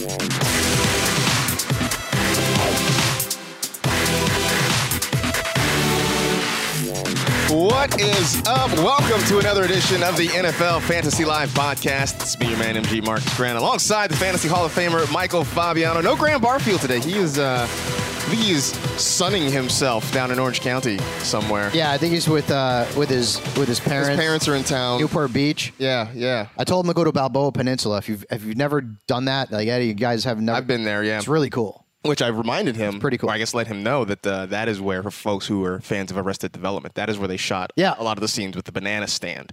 Bye. What is up? Welcome to another edition of the NFL Fantasy Live podcast. It's me, your man, MG Marcus Grant, alongside the Fantasy Hall of Famer, Michael Fabiano. No Graham Barfield today. He is, uh, I think he is sunning himself down in Orange County somewhere. Yeah, I think he's with uh, with his with his parents. His parents are in town. Newport Beach. Yeah, yeah. I told him to go to Balboa Peninsula. If you've if you've never done that, like Eddie, you guys have never. I've been there, yeah. It's really cool. Which I reminded him, pretty cool. Or I guess let him know that uh, that is where, for folks who are fans of Arrested Development, that is where they shot Yeah. a lot of the scenes with the banana stand.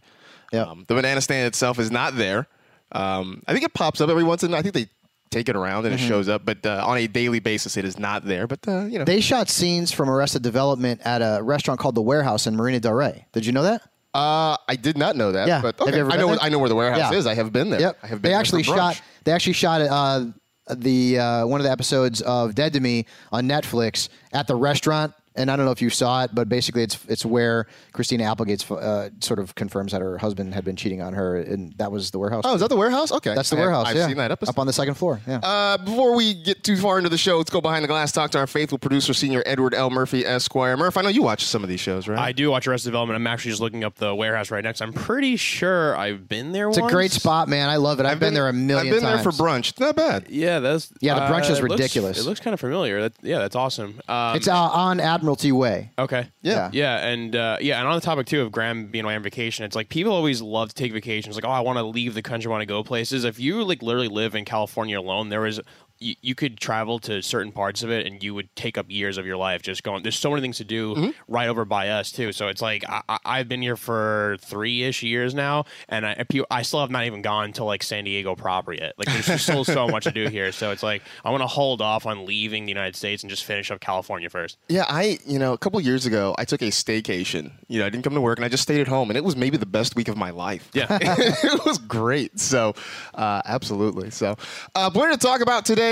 Yeah. Um, the banana stand itself is not there. Um, I think it pops up every once in. I think they take it around and Mm-hmm. it shows up, but uh, on a daily basis, it is not there. But uh, you know, They shot scenes from Arrested Development at a restaurant called the Warehouse in Marina Del Rey. Did you know that? uh, I did not know that. Yeah. but okay. I know. there? I know where the warehouse Yeah. is. I have been there. Yep. I have been they there actually shot. They actually shot uh, the uh, one of the episodes of Dead to Me on Netflix at the restaurant. And I don't know if you saw it, but basically, it's it's where Christina Applegate's uh, sort of confirms that her husband had been cheating on her, and that was the warehouse. Oh, is that the warehouse? Okay, That's the I have- warehouse. I've yeah. seen that episode. up on the second floor. Yeah. Uh, before we get too far into the show, let's go behind the glass. Talk to our faithful producer, Senior Edward L. Murphy, Esquire. Murph, I know you watch some of these shows, right? I do watch Arrested Development. I'm actually just looking up the warehouse right next. I'm pretty sure I've been there it's once. a great spot, man. I love it. I've, been, there a million I've been times. there for brunch. It's not bad. Yeah, that's Yeah, the brunch uh, is it looks- ridiculous. it looks kind of familiar. That, yeah, that's awesome. Um, It's uh, on Admiralty Way. okay. Yeah. Yeah, and uh, yeah, and on the topic too of Graham being away on vacation, it's like people always love to take vacations. Like, oh, I want to leave the country, want to go places. If you like literally live in California alone, there is you, you could travel to certain parts of it, and you would take up years of your life just going. There's so many things to do Mm-hmm. right over by us too. So it's like I, I've been here for three ish years now, and I I still have not even gone to like San Diego proper yet. Like there's just still so much to do here. So it's like I want to hold off on leaving the United States and just finish up California first. Yeah, I, you know, a couple years ago, I took a staycation. You know, I didn't come to work and I just stayed at home, and it was maybe the best week of my life. Yeah. it was great. So, uh, absolutely. So, uh, we're going to talk about today.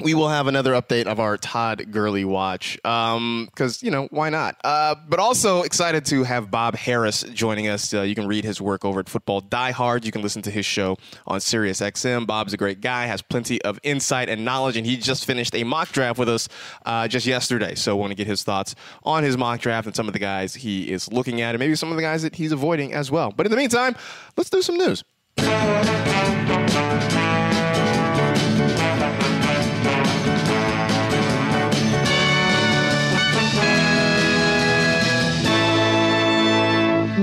We will have another update of our Todd Gurley watch because, you know, why not? Uh, but also excited to have Bob Harris joining us. Uh, you can read his work over at Football Die Hard. You can listen to his show on Sirius XM. Bob's a great guy, has plenty of insight and knowledge, and he just finished a mock draft with us uh, just yesterday. So, want to get his thoughts on his mock draft and some of the guys he is looking at, and maybe some of the guys that he's avoiding as well. But in the meantime, let's do some news.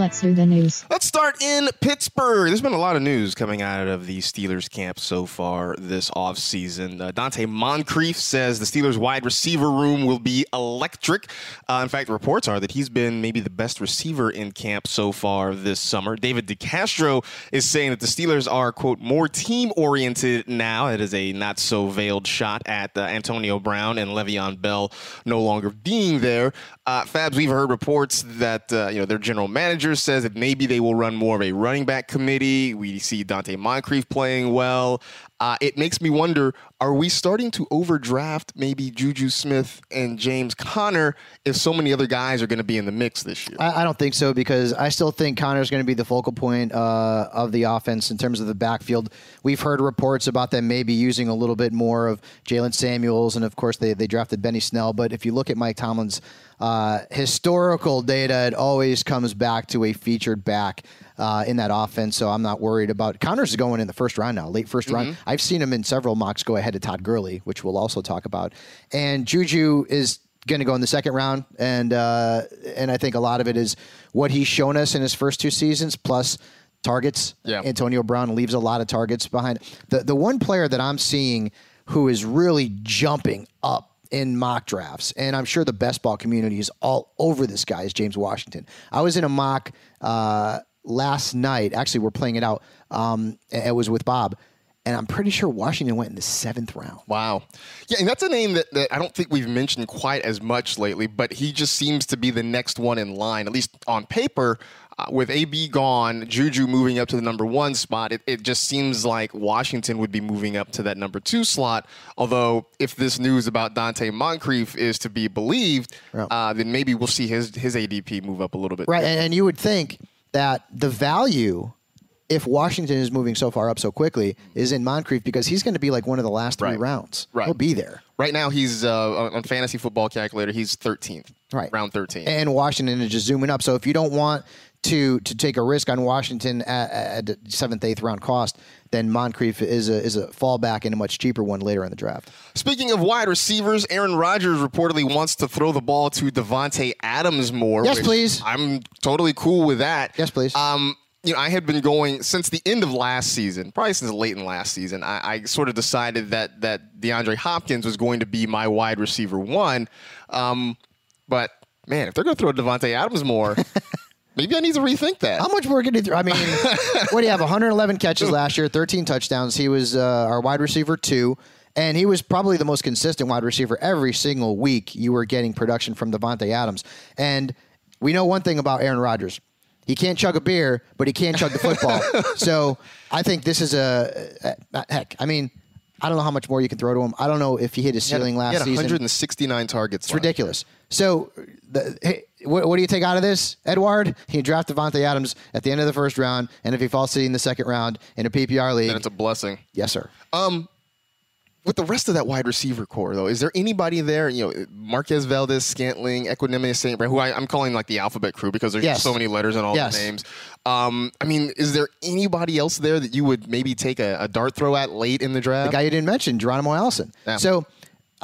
Let's the news. Let's start in Pittsburgh. There's been a lot of news coming out of the Steelers camp so far this offseason. Uh, Donte Moncrief says the Steelers wide receiver room will be electric. Uh, in fact, reports are that he's been maybe the best receiver in camp so far this summer. David DeCastro is saying that the Steelers are, quote, more team oriented now. It is a not so veiled shot at uh, Antonio Brown and Le'Veon Bell no longer being there. Uh, Fabs, we've heard reports that uh, you know their general says that maybe they will run more of a running back committee. We see Donte Moncrief playing well. Uh, it makes me wonder: Are we starting to overdraft maybe Juju Smith and James Conner if so many other guys are going to be in the mix this year? I, I don't think so because I still think Conner's going to be the focal point uh, of the offense in terms of the backfield. We've heard reports about them maybe using a little bit more of Jaylen Samuels, and of course they they drafted Benny Snell. But if you look at Mike Tomlin's uh, historical data, it always comes back to a featured back uh, in that offense. So I'm not worried about Conner's going in the first round now, late 1st round. I've seen him in several mocks go ahead to Todd Gurley, which we'll also talk about. And Juju is going to go in the second round, and uh, and I think a lot of it is what he's shown us in his first two seasons, plus targets. Yeah. Antonio Brown leaves a lot of targets behind. The the one player that I'm seeing who is really jumping up in mock drafts, and I'm sure the best ball community is all over this guy is James Washington. I was in a mock uh, last night. Actually, we're playing it out. Um, it was with Bob. And I'm pretty sure Washington went in the seventh round. Wow. Yeah, and that's a name that, that I don't think we've mentioned quite as much lately, but he just seems to be the next one in line, at least on paper. Uh, with AB gone, Juju moving up to the number one spot, it, it just seems like Washington would be moving up to that number two slot. Although, if this news about Donte Moncrief is to be believed, uh, then maybe we'll see his, his ADP move up a little bit. Right. And, and you would think that the value, if Washington is moving so far up so quickly, is in Moncrief because he's going to be like one of the last three Right. rounds. Right. He'll be there. Right now, he's uh, on- fantasy football calculator, he's 13th. Right. Round 13. And Washington is just zooming up. So if you don't want to to take a risk on Washington at, at seventh, eighth round cost, then Moncrief is a is a fallback and a much cheaper one later in the draft. Speaking of wide receivers, Aaron Rodgers reportedly wants to throw the ball to Davante Adams more. Yes, please. I'm totally cool with that. Yes, please. Um, you know, I had been going since the end of last season, probably since late in last season. I, I sort of decided that that DeAndre Hopkins was going to be my wide receiver one. Um, but man, if they're going to throw Davante Adams more, maybe I need to rethink that. How much more can he throw? I mean, what do you have? 111 catches last year, 13 touchdowns. He was uh, our wide receiver two, and he was probably the most consistent wide receiver every single week. You were getting production from Davante Adams, and we know one thing about Aaron Rodgers. He can't chug a beer, but he can chug the football. so I think this is a, a, a- heck. I mean, I don't know how much more you can throw to him. I don't know if he hit his He had- ceiling he last had season. 169 targets. It's ridiculous. So, the, hey, what, what do you take out of this, Edward? You draft Davante Adams at the end of the first round, and if he falls to you in the second round in a PPR league, And it's a blessing. yes, sir. Um, with the rest of that wide receiver corps, though, is there anybody there? You know, Marquez Valdes, Scantling, Equanimous St. Brown, who I, I'm calling like the alphabet crew because there's Yes. so many letters in all Yes. the names. Um, I mean, is there anybody else there that you would maybe take a, a dart throw at late in the draft? The guy you didn't mention, Geronimo Allison. Yeah. So,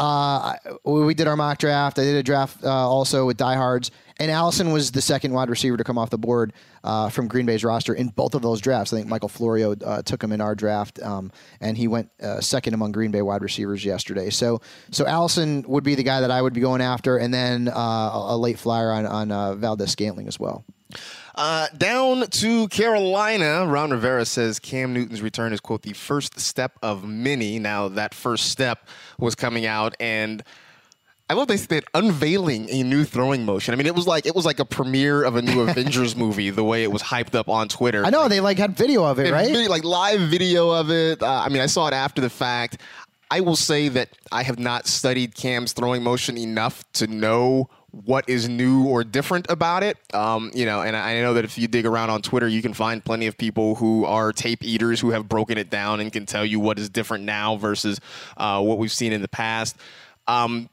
uh, we did our mock draft. I did a draft uh, also with diehards, and Allison was the second wide receiver to come off the board uh, from Green Bay's roster in both of those drafts. I think Michael Florio uh, took him in our draft, um, and he went uh, second among Green Bay wide receivers yesterday. So, so Allison would be the guy that I would be going after, and then uh, a late flyer on on Valdes Scantling as well. Uh, down to Carolina, Ron Rivera says Cam Newton's return is, quote, the first step of many. Now, that first step was coming out, and I love they said unveiling a new throwing motion. I mean, it was like it was like a premiere of a new Avengers movie, the way it was hyped up on Twitter. I know they like had video of it, They right? video- like live video of it. Uh, I mean, I saw it after the fact. I will say that I have not studied Cam's throwing motion enough to know what is new or different about it. Um, you know, and I know that if you dig around on Twitter, you can find plenty of people who are tape eaters who have broken it down and can tell you what is different now versus uh, what we've seen in the past. Um,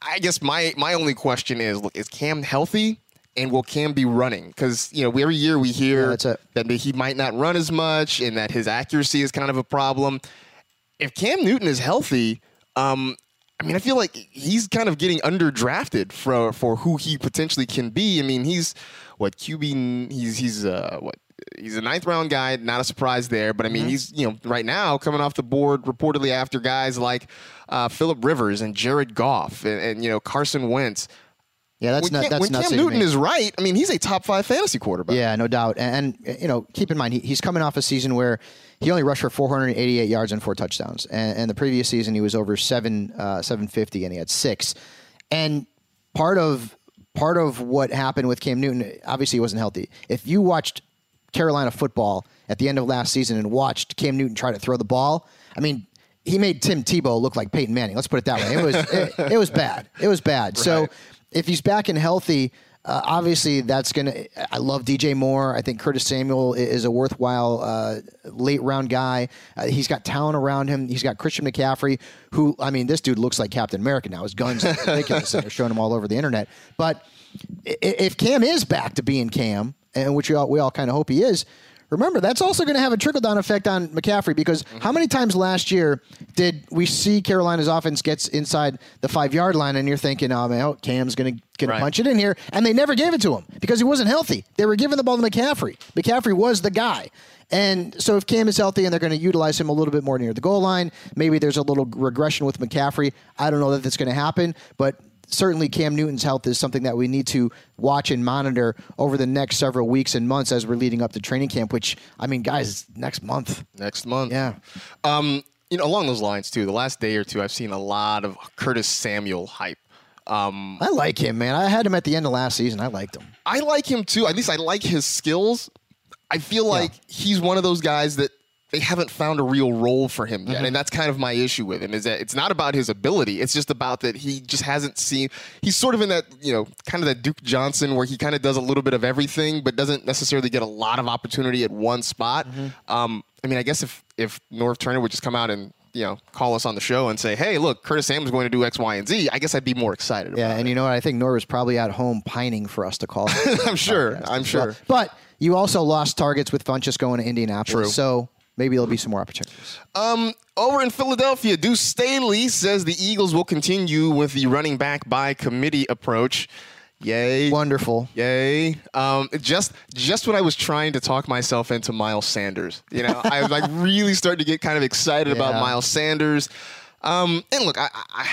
I guess my my only question is: Look, is Cam healthy? And will Cam be running? Because you know, every year we hear Yeah, that he might not run as much and that his accuracy is kind of a problem. If Cam Newton is healthy, um, I mean, I feel like he's kind of getting underdrafted for for who he potentially can be. I mean, he's what QB? He's he's uh, what? He's a ninth round guy. Not a surprise there, but I Mm-hmm. mean, he's you know right now coming off the board reportedly after guys like uh, Philip Rivers and Jared Goff and, and you know Carson Wentz. Yeah, that's when not Cam, that's when Cam Newton is right, I mean, he's a top five fantasy quarterback. Yeah, no doubt. And, and you know, keep in mind he, he's coming off a season where he only rushed for 488 yards and four touchdowns, and, and the previous season he was over seven uh, 750 and he had six. And part of part of what happened with Cam Newton, obviously he wasn't healthy. If you watched Carolina football at the end of last season and watched Cam Newton try to throw the ball, I mean, he made Tim Tebow look like Peyton Manning. Let's put it that way. It was it, it was bad. It was bad. So if he's back and healthy, uh, obviously that's gonna. I love DJ Moore. I think Curtis Samuel is a worthwhile uh, late round guy. Uh, he's got talent around him. He's got Christian McCaffrey, who I mean, this dude looks like Captain America now. His guns are ridiculous, and they're showing him all over the internet. But if Cam is back to being Cam, and which we all we all kind of hope he is. Remember, that's also going to have a trickle down effect on McCaffrey because how many times last year did we see Carolina's offense gets inside the five yard line and you're thinking, oh man, oh, Cam's going to going Right. to punch it in here, and they never gave it to him because he wasn't healthy. They were giving the ball to McCaffrey. McCaffrey was the guy. And so if Cam is healthy and they're going to utilize him a little bit more near the goal line, maybe there's a little regression with McCaffrey. I don't know that that's going to happen, but certainly Cam Newton's health is something that we need to watch and monitor over the next several weeks and months as we're leading up to training camp, which I mean, guys, next month. next month. Yeah. Um, you know, along those lines too. The last day or two, I've seen a lot of Curtis Samuel hype. Um, I like him, man. I had him at the end of last season. I liked him. I like him too. At least I like his skills. I feel like he's one of those guys that they haven't found a real role for him yet, and that's kind of my issue with him. Is that it's not about his ability; it's just about that he just hasn't seen. He's sort of in that you know, kind of that Duke Johnson where he kind of does a little bit of everything, but doesn't necessarily get a lot of opportunity at one spot. Um, I mean, I guess if if Norv Turner would just come out and you know call us on the show and say, "Hey, look, Curtis Samuel's going to do X, Y, and Z," I guess I'd be more excited. Yeah, and it. you know what? I think Norv's probably at home pining for us to call. I'm sure. I'm Well, sure. But you also lost targets with Funchess going to Indianapolis. True. So maybe there'll be some more opportunities. Um, over in Philadelphia, Deuce Staley says the Eagles will continue with the running back by committee approach. Yay. Wonderful. Yay. Um, just just when I was trying to talk myself into Miles Sanders. You know, I was like really starting to get kind of excited about Miles Sanders. Um, and look, I, I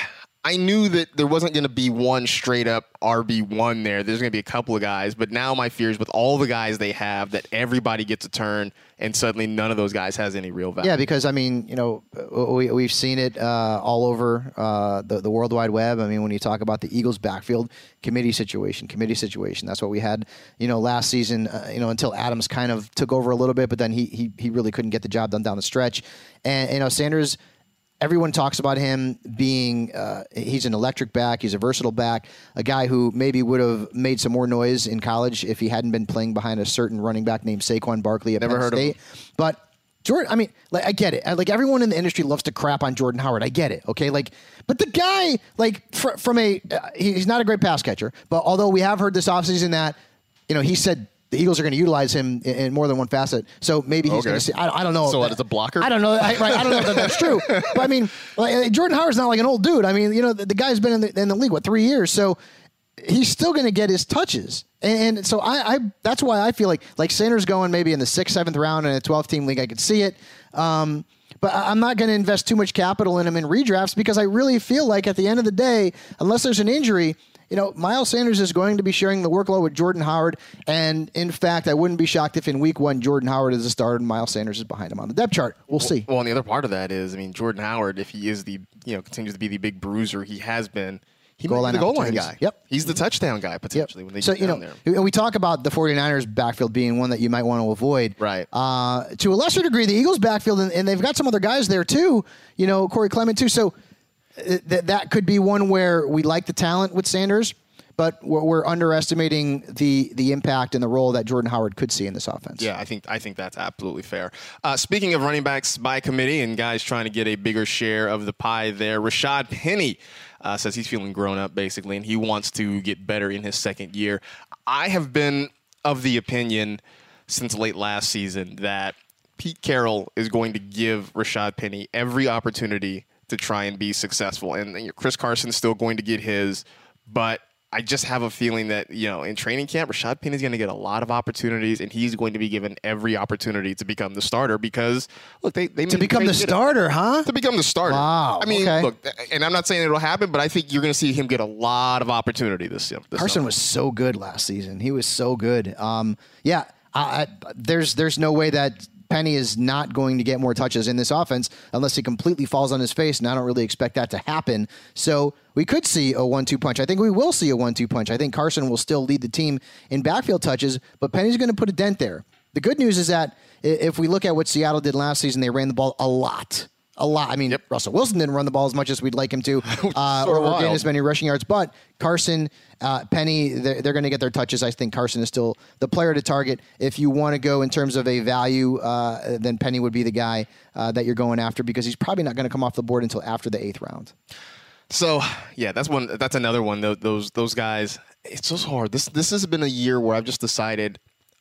I knew that there wasn't going to be one straight up RB one there. There's going to be a couple of guys, but now my fear is with all the guys they have that everybody gets a turn, and suddenly none of those guys has any real value. Yeah, because I mean, you know, we, we've seen it uh, all over uh, the the World Wide Web. I mean, when you talk about the Eagles' backfield committee situation, committee situation, that's what we had, you know, last season. Uh, you know, until Adams kind of took over a little bit, but then he he he really couldn't get the job done down the stretch. And you know, Sanders. Everyone talks about him being uh, he's an electric back, he's a versatile back, a guy who maybe would have made some more noise in college if he hadn't been playing behind a certain running back named Saquon Barkley at Never Penn heard of State. him. But Jordan, I mean, like, I get it. Like everyone in the industry loves to crap on Jordan Howard. I get it. Okay, like, but the guy, like, fr- from a, uh, he's not a great pass catcher. But although we have heard this offseason that, you know, he said the Eagles are going to utilize him in, in more than one facet. So maybe he's Okay. going to see. I, I don't know. So that- as a blocker? I don't know. I, right, I don't know if that's true. But I mean, like, uh, Jordan Howard's not like an old dude. I mean, you know, the, the guy's been in the, in the league what three years, so he's still going to get his touches. And, and so I, I, that's why I feel like like Sanders going maybe in the sixth, seventh round in a 12 team league. I could see it. Um, but I'm not going to invest too much capital in him in redrafts because I really feel like at the end of the day, unless there's an injury, you know, Miles Sanders is going to be sharing the workload with Jordan Howard. And in fact, I wouldn't be shocked if in week one, Jordan Howard is the starter and Miles Sanders is behind him on the depth chart. We'll see. Well, and the other part of that is, I mean, Jordan Howard, if he is the, you know, continues to be the big bruiser he has been, he Goal line the goal line guy. Yep. He's the touchdown guy potentially when they so get you down know, there. and we talk about the 49ers backfield being one that you might want to avoid. Right. Uh, to a lesser degree, the Eagles backfield, and, and they've got some other guys there too. You know, Corey Clement too. So uh, th- that could be one where we like the talent with Sanders, but we're, we're underestimating the the impact and the role that Jordan Howard could see in this offense. Yeah, I think I think that's absolutely fair. Uh, speaking of running backs by committee and guys trying to get a bigger share of the pie, there, Rashad Penny uh, says he's feeling grown up basically, and he wants to get better in his second year. I have been of the opinion since late last season that Pete Carroll is going to give Rashad Penny every opportunity to try and be successful, and know, Chris Carson's still going to get his, but I just have a feeling that, you know, in training camp, Rashad Penny is going to get a lot of opportunities and he's going to be given every opportunity to become the starter because, look, they, they To become the starter, huh? To become the starter. Wow, I mean, okay. look, and I'm not saying it'll happen, but I think you're going to see him get a lot of opportunity this year. this Carson summer. was so good last season. He was so good. Um, yeah, I, I, there's there's no way that Penny is not going to get more touches in this offense unless he completely falls on his face, and I don't really expect that to happen. So we could see a one-two punch. I think we will see a one-two punch. I think Carson will still lead the team in backfield touches, but Penny's going to put a dent there. The good news is that if we look at what Seattle did last season, they ran the ball a lot a lot. I mean, yep. Russell Wilson didn't run the ball as much as we'd like him to, uh, or, gain as many rushing yards. But Carson, uh, Penny, they're, they're going to get their touches. I think Carson is still the player to target. If you want to go in terms of a value, uh, then Penny would be the guy uh, that you're going after because he's probably not going to come off the board until after the eighth round. So yeah, that's one. That's another one. Those those guys. It's so hard. This this has been a year where I've just decided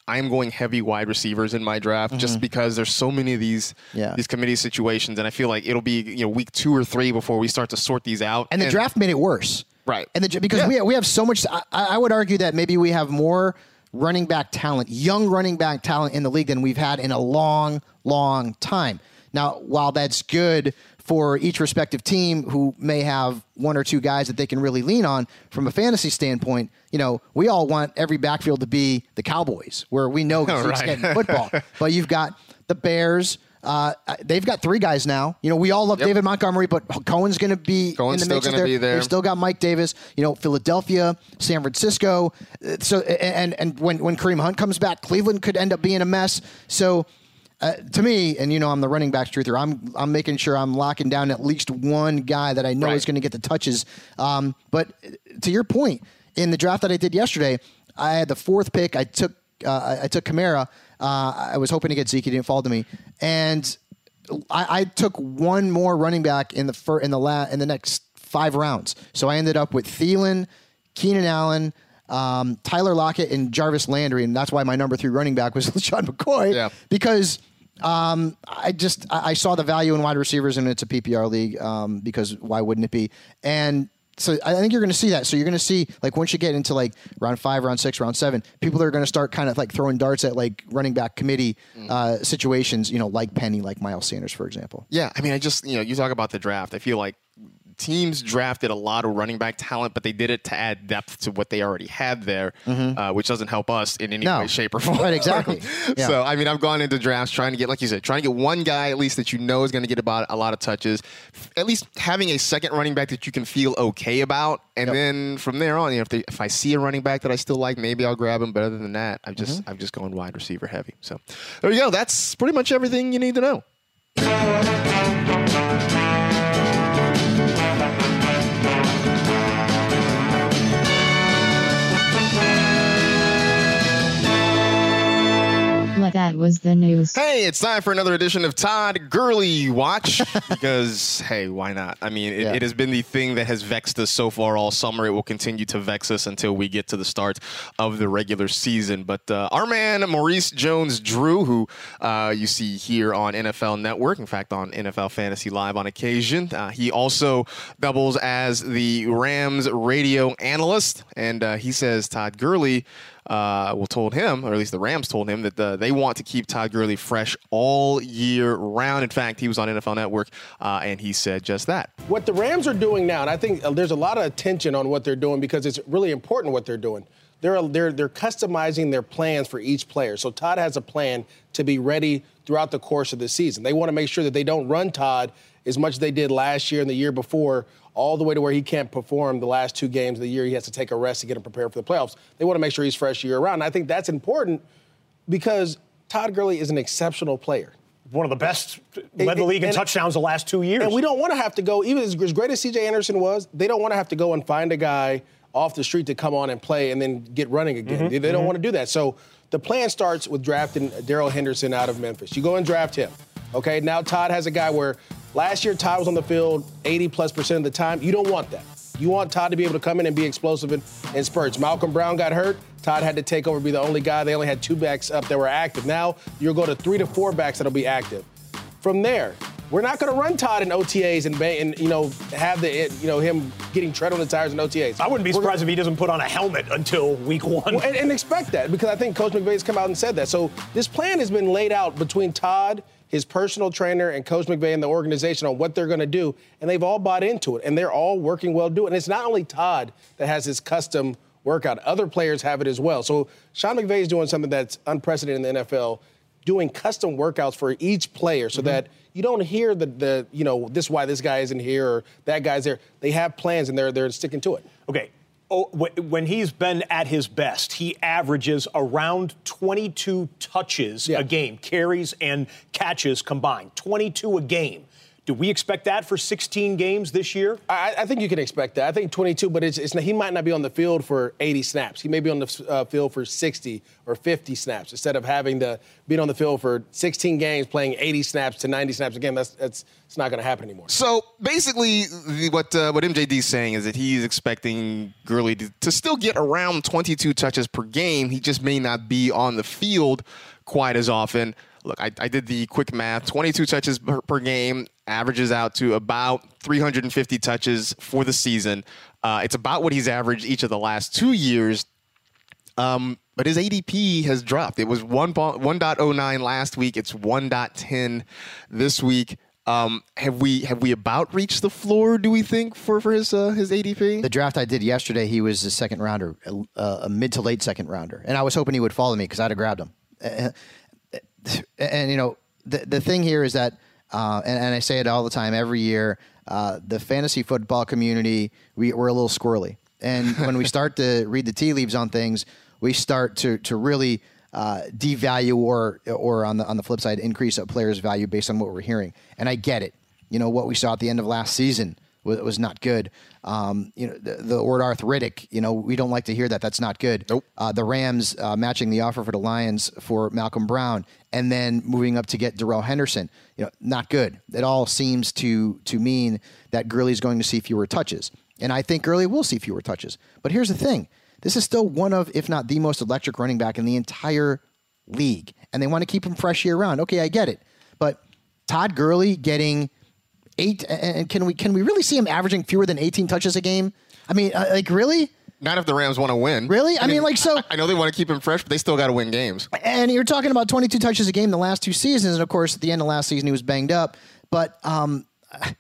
I'm going heavy wide receivers in my draft mm-hmm. just because there's so many of these yeah. these committee situations, and I feel like it'll be you know week two or three before we start to sort these out. And the and, draft made it worse, right? And the, because yeah. we we have so much. I, I would argue that maybe we have more running back talent, young running back talent in the league than we've had in a long, long time. Now, while that's good for each respective team who may have one or two guys that they can really lean on from a fantasy standpoint, you know, we all want every backfield to be the Cowboys, where we know Zeke's right. getting football. but you've got the Bears. Uh, they've got three guys now. You know, we all love yep. David Montgomery, but Cohen's going to be Cohen's in the mix there. Be there. They've still got Mike Davis. You know, Philadelphia, San Francisco. So and and when when Kareem Hunt comes back, Cleveland could end up being a mess. So uh, to me, and you know, I'm the running backs truther. I'm I'm making sure I'm locking down at least one guy that I know right. is going to get the touches. Um, but to your point, in the draft that I did yesterday, I had the fourth pick. I took uh, I took Kamara. Uh, I was hoping to get Zeke. He didn't fall to me, and I, I took one more running back in the fir- in the la- in the next five rounds. So I ended up with Thielen, Keenan Allen um, Tyler Lockett and Jarvis Landry, and that's why my number three running back was Sean McCoy. Yeah. Because um, I just I, saw the value in wide receivers, and it's a PPR league um, because why wouldn't it be? And so I think you're going to see that. So you're going to see like once you get into like round five, round six, round seven, people are going to start kind of like throwing darts at like running back committee mm. uh, situations. You know, like Penny, like Miles Sanders, for example. Yeah, I mean, I just you know you talk about the draft. I feel like teams drafted a lot of running back talent, but they did it to add depth to what they already had there, mm-hmm. uh, which doesn't help us in any no. way, shape, or form. Right, exactly. yeah. So, I mean, I've gone into drafts trying to get, like you said, trying to get one guy at least that you know is going to get about a lot of touches, at least having a second running back that you can feel okay about, and yep. then from there on, you know, if, they, if I see a running back that I still like, maybe I'll grab him. But other than that, I've just mm-hmm. I've just gone wide receiver heavy. So there you go. That's pretty much everything you need to know. That was the news. Hey, it's time for another edition of Todd Gurley Watch because, hey, why not? I mean, it, yeah. it, has been the thing that has vexed us so far all summer. It will continue to vex us until we get to the start of the regular season. But uh, our man, Maurice Jones Drew, who uh, you see here on NFL Network, in fact, on NFL Fantasy Live on occasion, uh, he also doubles as the Rams radio analyst. And uh, he says Todd Gurley uh, well, told him, or at least the Rams told him, that the, they want to keep Todd Gurley fresh all year round. In fact, he was on NFL Network uh, and he said just that. What the Rams are doing now, and I think uh, there's a lot of attention on what they're doing because it's really important what they're doing. They're, they're, they're customizing their plans for each player. So Todd has a plan to be ready throughout the course of the season. They want to make sure that they don't run Todd as much as they did last year and the year before all the way to where he can't perform the last two games of the year. He has to take a rest to get him prepared for the playoffs. They want to make sure he's fresh year round. And I think that's important because Todd Gurley is an exceptional player. One of the best, led the league in and, touchdowns the last two years. And we don't want to have to go, even as, great as CJ Anderson was, they don't want to have to go and find a guy off the street to come on and play and then get running again. Mm-hmm, they, they, don't mm-hmm. want to do that. So the plan starts with drafting Darrell Henderson out of Memphis. You go and draft him. Okay, now Todd has a guy where Last year, Todd was on the field 80 plus percent of the time. You don't want that. You want Todd to be able to come in and be explosive in, in spurts. Malcolm Brown got hurt. Todd had to take over, be the only guy. They only had two backs up that were active. Now you'll go to three to four backs that'll be active. From there, we're not going to run Todd in OTAs and, and you know have the you know him getting tread on the tires in OTAs. I wouldn't be surprised if he doesn't put on a helmet until week one. Well, and, and, expect that because I think Coach McVay's come out and said that. So this plan has been laid out between Todd his personal trainer and Coach McVay and the organization on what they're going to do, and they've all bought into it, and they're all working well doing it. And it's not only Todd that has his custom workout; other players have it as well. So Sean McVay is doing something that's unprecedented in the NFL doing custom workouts for each player so mm-hmm. that you don't hear the, the you know this is why this guy isn't here or that guy's there. They have plans and they're they're sticking to it. Okay. Oh, when he's been at his best, he averages around 22 touches Yeah. a game, carries and catches combined. 22 a game. Do we expect that for 16 games this year? I, I think you can expect that. I think 22, but it's, it's he might not be on the field for 80 snaps. He may be on the uh, field for 60 or 50 snaps instead of having to be on the field for 16 games, playing 80 snaps to 90 snaps a game. That's that's it's not going to happen anymore. So basically, the, what uh, what MJD's saying is that he's expecting Gurley to, to still get around 22 touches per game. He just may not be on the field quite as often. Look, I, I did the quick math. 22 touches per, per game averages out to about 350 touches for the season. Uh, it's about what he's averaged each of the last two years. Um, but his ADP has dropped. It was 1, 1.09 last week. It's 1.10 this week. Um, have we have we about reached the floor? Do we think for for his uh, his ADP? The draft I did yesterday, he was a second rounder, a, a mid to late second rounder, and I was hoping he would follow me because I'd have grabbed him. And you know, the the thing here is that, uh, and, and I say it all the time, every year, uh, the fantasy football community, we, we're a little squirrely, and when we start to read the tea leaves on things, we start to to really uh, devalue or or on the on the flip side increase a player's value based on what we're hearing. And I get it. You know what we saw at the end of last season was, was not good. Um, you know the, the word arthritic. You know we don't like to hear that. That's not good. Nope. Uh, the Rams uh, matching the offer for the Lions for Malcolm Brown and then moving up to get Darrell Henderson. You know not good. It all seems to to mean that Gurley's going to see fewer touches. And I think Gurley will see fewer touches. But here's the thing this is still one of, if not the most electric running back in the entire league. And they want to keep him fresh year round. Okay, I get it. But Todd Gurley getting eight, and can we can we really see him averaging fewer than 18 touches a game? I mean, uh, like really? Not if the Rams want to win. Really? I mean, like, so- I, I know they want to keep him fresh, but they still got to win games. And you're talking about 22 touches a game the last two seasons, and of course, at the end of last season, he was banged up. But um, I,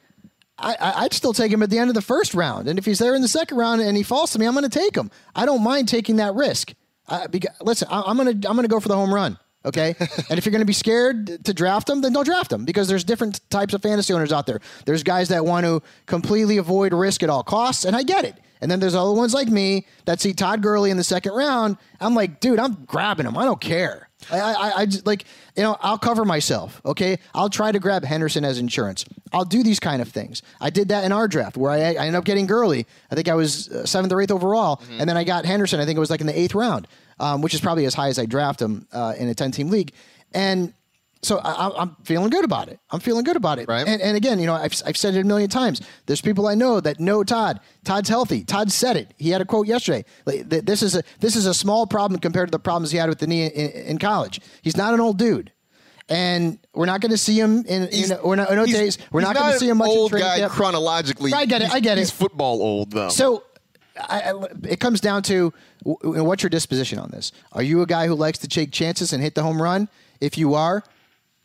I- I'd still take him at the end of the first round, and if he's there in the second round and he falls to me, I'm going to take him. I don't mind taking that risk. I, because, listen, I, I'm going to I'm going to go for the home run. Okay, and if you're going to be scared to draft them, then don't draft them because there's different types of fantasy owners out there. There's guys that want to completely avoid risk at all costs, and I get it. And then there's other ones like me that see Todd Gurley in the second round. I'm like, dude, I'm grabbing him. I don't care. I, I, I just, like, you know, I'll cover myself. Okay, I'll try to grab Henderson as insurance. I'll do these kind of things. I did that in our draft where I, I ended up getting Gurley. I think I was uh, seventh or eighth overall, and then I got Henderson. I think it was like in the eighth round, um, which is probably as high as I draft him uh, in a ten team league. And so I, I'm feeling good about it. I'm feeling good about it. Right. And, and again, you know, I've, I've said it a million times. There's people I know that know Todd. Todd's healthy. Todd said it. He had a quote yesterday. This is a this is a small problem compared to the problems he had with the knee in, in college. He's not an old dude. And we're not going to see him in, in He's- we're not in he's- days. We're he's not going to see him much Old training guy camp. chronologically. I get it, I get it. He's football old though. So I, I, it comes down to what's your disposition on this? Are you a guy who likes to take chances and hit the home run? If you are,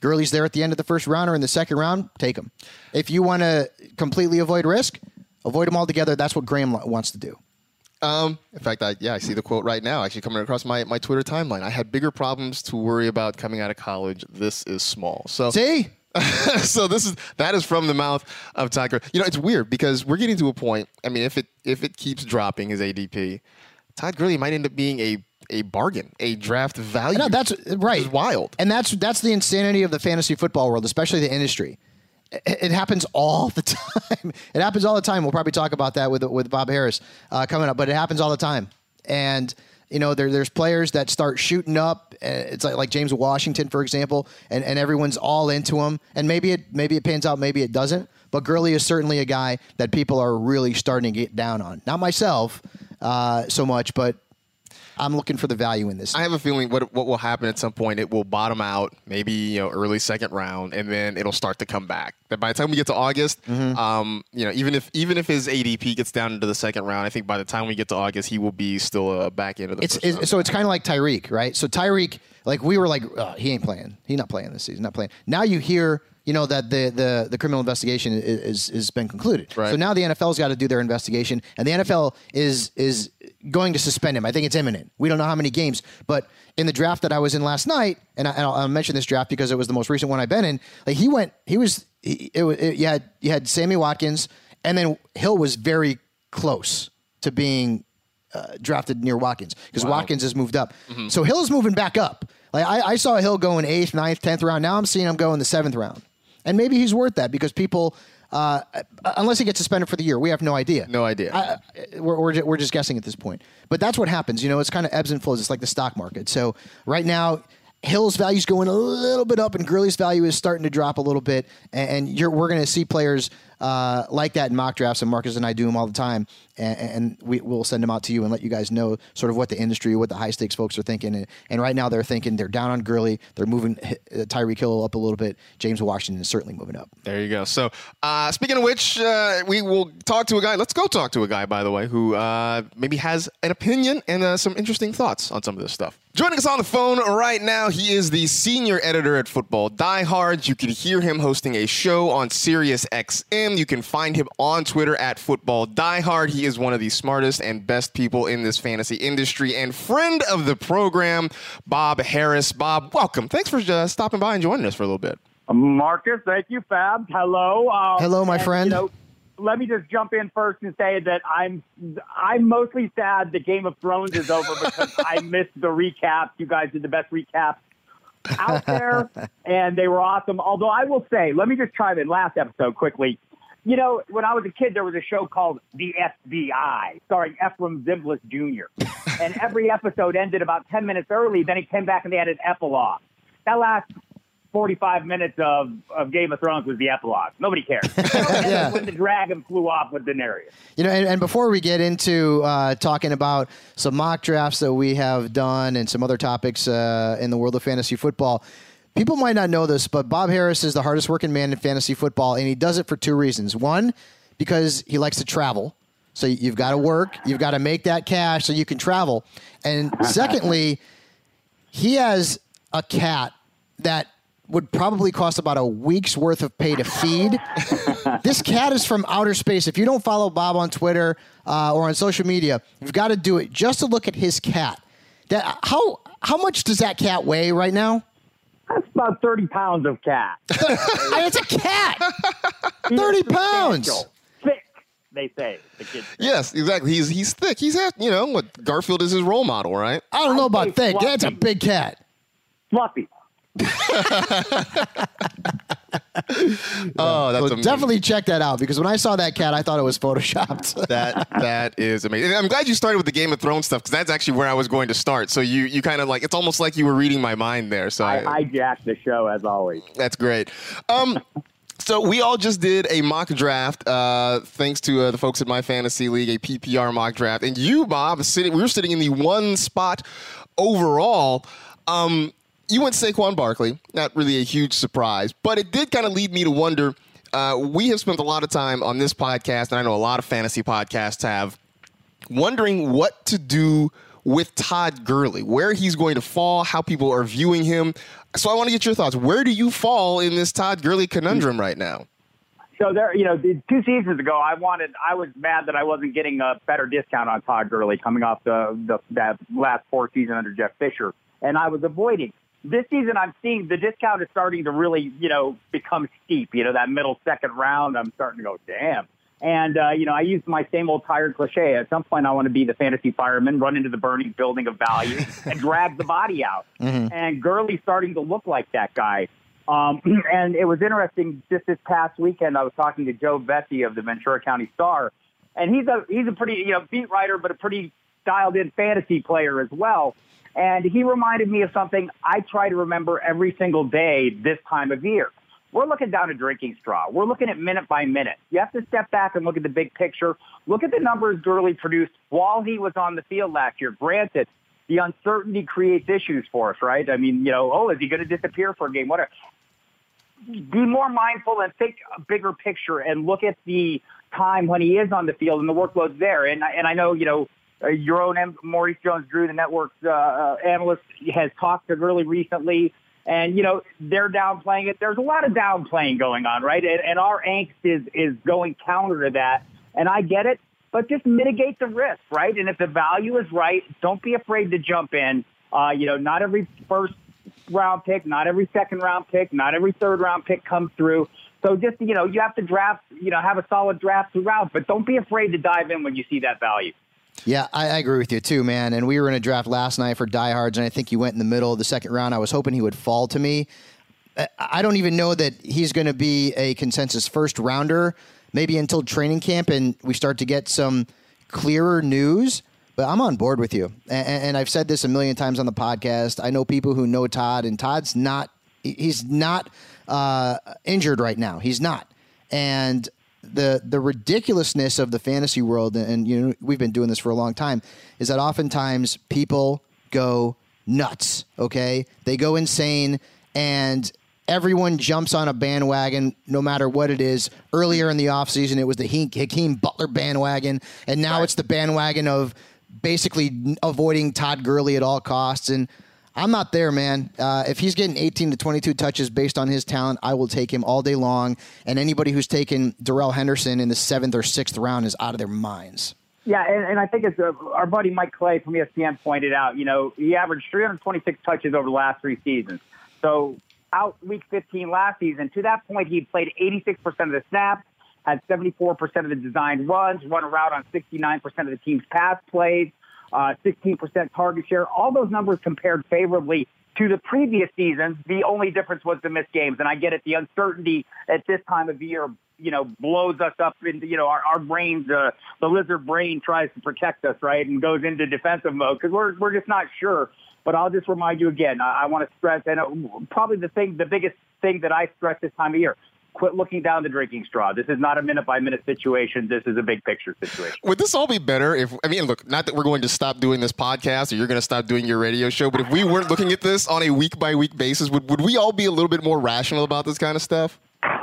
Gurley's there at the end of the first round or in the second round, take him. If you want to completely avoid risk, avoid them altogether. That's what Graham wants to do. Um, in fact, I, yeah, I see the quote right now, actually coming across my, my Twitter timeline. I had bigger problems to worry about coming out of college. This is small. So, See? so this is that is from the mouth of Todd Gurley. You know, it's weird because we're getting to a point. I mean, if it if it keeps dropping his ADP, Todd Gurley might end up being a a bargain, a draft value. No, that's right. Wild. and that's that's the insanity of the fantasy football world, especially the industry. It, it happens all the time. It happens all the time. We'll probably talk about that with with Bob Harris uh, coming up, but it happens all the time. And you know, there, there's players that start shooting up. It's like like James Washington, for example, and, and everyone's all into him. And maybe it maybe it pans out, maybe it doesn't. But Gurley is certainly a guy that people are really starting to get down on. Not myself uh, so much, but I'm looking for the value in this. I have a feeling what what will happen at some point. It will bottom out, maybe you know early second round, and then it'll start to come back. That by the time we get to August, Mm-hmm. um, you know, even if even if his ADP gets down into the second round, I think by the time we get to August, he will be still a back end of the it's, first it's round. so it's kind of like Tyreek, right? So Tyreek, like we were like, uh, he ain't playing. He's not playing this season. Not playing. Now you hear you know that the the, the criminal investigation is, is has been concluded. Right. So now the NFL's got to do their investigation, and the NFL is is going to suspend him. I think it's imminent. We don't know how many games, but in the draft that I was in last night, and, I, and I'll, I'll mention this draft because it was the most recent one I've been in. Like he went, he was, he, it, it, you had you had Sammy Watkins, and then Hill was very close to being uh, drafted near Watkins because Watkins has moved up. So Hill's moving back up. Like I, I saw Hill go in eighth, ninth, tenth round. Now I'm seeing him go in the seventh round, and maybe he's worth that because people, uh, unless he gets suspended for the year, we have no idea. No idea. I, I- we're, we're, we're just guessing at this point. But that's what happens. You know, it's kind of ebbs and flows. It's like the stock market. So right now, Hill's value is going a little bit up, and Gurley's value is starting to drop a little bit. And, and we're going to see players uh, like that in mock drafts, and Marcus and I do them all the time. And, and we, we'll send them out to you and let you guys know sort of what the industry, what the high stakes folks are thinking. And, and right now, they're thinking they're down on Gurley. They're moving uh, Tyreek Hill up a little bit. James Washington is certainly moving up. There you go. So, uh, speaking of which, uh, we will talk to a guy. Let's go talk to a guy, by the way, who uh, maybe has an opinion and uh, some interesting thoughts on some of this stuff. Joining us on the phone right now, he is the senior editor at Football Diehards. You can hear him hosting a show on Sirius XM. You can find him on Twitter at Football Diehard. He is one of the smartest and best people in this fantasy industry and friend of the program, Bob Harris. Bob, welcome. Thanks for uh, stopping by and joining us for a little bit. Marcus, thank you, Fab. Hello. Um, Hello, my and, friend. You know, let me just jump in first and say that I'm I'm mostly sad the Game of Thrones is over because I missed the recaps. You guys did the best recaps out there, and they were awesome. Although I will say, let me just chime in last episode quickly. You know, when I was a kid, there was a show called The FBI, starring Efrem Zimbalist Jr. and every episode ended about 10 minutes early. Then he came back and they had an epilogue. That last 45 minutes of, of Game of Thrones was the epilogue. Nobody cared. Yeah. When the dragon flew off with Daenerys. You know, and, and before we get into uh, talking about some mock drafts that we have done and some other topics uh, in the world of fantasy football, people might not know this, but Bob Harris is the hardest working man in fantasy football, and he does it for two reasons. One, because he likes to travel. So you've got to work, you've got to make that cash so you can travel. And secondly, he has a cat that would probably cost about a week's worth of pay to feed. this cat is from outer space. If you don't follow Bob on Twitter uh, or on social media, you've got to do it just to look at his cat. That how how much does that cat weigh right now? That's about 30 pounds of cat. I- it's a cat. Thirty pounds. Substantial. Thick, they say. The kids. say. Yes, exactly. He's he's thick. He's at you know what Garfield is his role model, right? I don't know I'd about say thick. That's a big cat. Fluffy. Oh, that's So definitely check that out because when I saw that cat, I thought it was photoshopped. that that is amazing. And I'm glad you started with the Game of Thrones stuff because that's actually where I was going to start. So you you kind of like it's almost like you were reading my mind there. So I, I hijacked the show as always. that's great. Um, so we all just did a mock draft, uh, thanks to uh, the folks at my fantasy league, a PPR mock draft, and you, Bob, sitting. We were sitting in the one spot overall. Um, you went Saquon Barkley, not really a huge surprise, but it did kind of lead me to wonder. Uh, we have spent a lot of time on this podcast, and I know a lot of fantasy podcasts have, wondering what to do with Todd Gurley, where he's going to fall, how people are viewing him. So I want to get your thoughts. Where do you fall in this Todd Gurley conundrum right now? So there, you know, two seasons ago, I wanted, I was mad that I wasn't getting a better discount on Todd Gurley coming off the, the that last four season under Jeff Fisher, and I was avoiding. This season, I'm seeing the discount is starting to really, you know, become steep. You know, that middle second round, I'm starting to go, damn. And, uh, you know, I use my same old tired cliche. At some point, I want to be the fantasy fireman, run into the burning building of value and drag the body out. And Gurley's starting to look like that guy. Um, and it was interesting just this past weekend. I was talking to Joe Vesey of the Ventura County Star, and he's a he's a pretty you know beat writer, but a pretty dialed in fantasy player as well. And he reminded me of something I try to remember every single day this time of year. We're looking down a drinking straw. We're looking at minute by minute. You have to step back and look at the big picture. Look at the numbers Gurley produced while he was on the field last year. Granted, the uncertainty creates issues for us, right? I mean, you know, oh, is he going to disappear for a game? Whatever. Be more mindful and think a bigger picture and look at the time when he is on the field and the workload's there. And I, and I know, you know, your own Maurice Jones-Drew, the network's uh, uh, analyst, has talked to Gurley recently. And, you know, they're downplaying it. There's a lot of downplaying going on, right? And, and our angst is, is going counter to that. And I get it, but just mitigate the risk, right? And if the value is right, don't be afraid to jump in. Uh, you know, not every first round pick, not every second round pick, not every third round pick comes through. So just, you know, you have to draft, you know, have a solid draft throughout, but don't be afraid to dive in when you see that value. Yeah, I, I, agree with you too, man. And we were in a draft last night for diehards, and I think you went in the middle of the second round. I was hoping he would fall to me. I don't even know that he's going to be a consensus first rounder, maybe until training camp and we start to get some clearer news. But I'm on board with you. And, and I've said this a million times on the podcast. I know people who know Todd, and Todd's not, he's not uh, injured right now. He's not. And the the ridiculousness of the fantasy world, and you know we've been doing this for a long time, is that oftentimes people go nuts. Okay, they go insane, and everyone jumps on a bandwagon no matter what it is. Earlier in the offseason, it was the Hakeem Butler bandwagon, and now right. it's the bandwagon of basically avoiding Todd Gurley at all costs. And I'm not there, man. Uh, if he's getting 18 to 22 touches based on his talent, I will take him all day long. And anybody who's taken Darrell Henderson in the seventh or sixth round is out of their minds. Yeah, and, and I think as uh, our buddy Mike Clay from ESPN pointed out, you know, he averaged 326 touches over the last three seasons. So out week 15 last season, to that point, he played 86% of the snaps, had 74% of the designed runs, run a route on 69% of the team's pass plays uh, 16% target share. All those numbers compared favorably to the previous seasons. The only difference was the missed games. And I get it. The uncertainty at this time of year, you know, blows us up into, you know, our, our brains, uh, the lizard brain tries to protect us, right? And goes into defensive mode because we're, we're just not sure. But I'll just remind you again, I, I want to stress, and uh, probably the thing, the biggest thing that I stress this time of year, quit looking down the drinking straw. This is not a minute by minute situation. This is a big picture situation. Would this all be better if, I mean, look, not that we're going to stop doing this podcast or you're going to stop doing your radio show, but if we weren't looking at this on a week by week basis, would, would we all be a little bit more rational about this kind of stuff?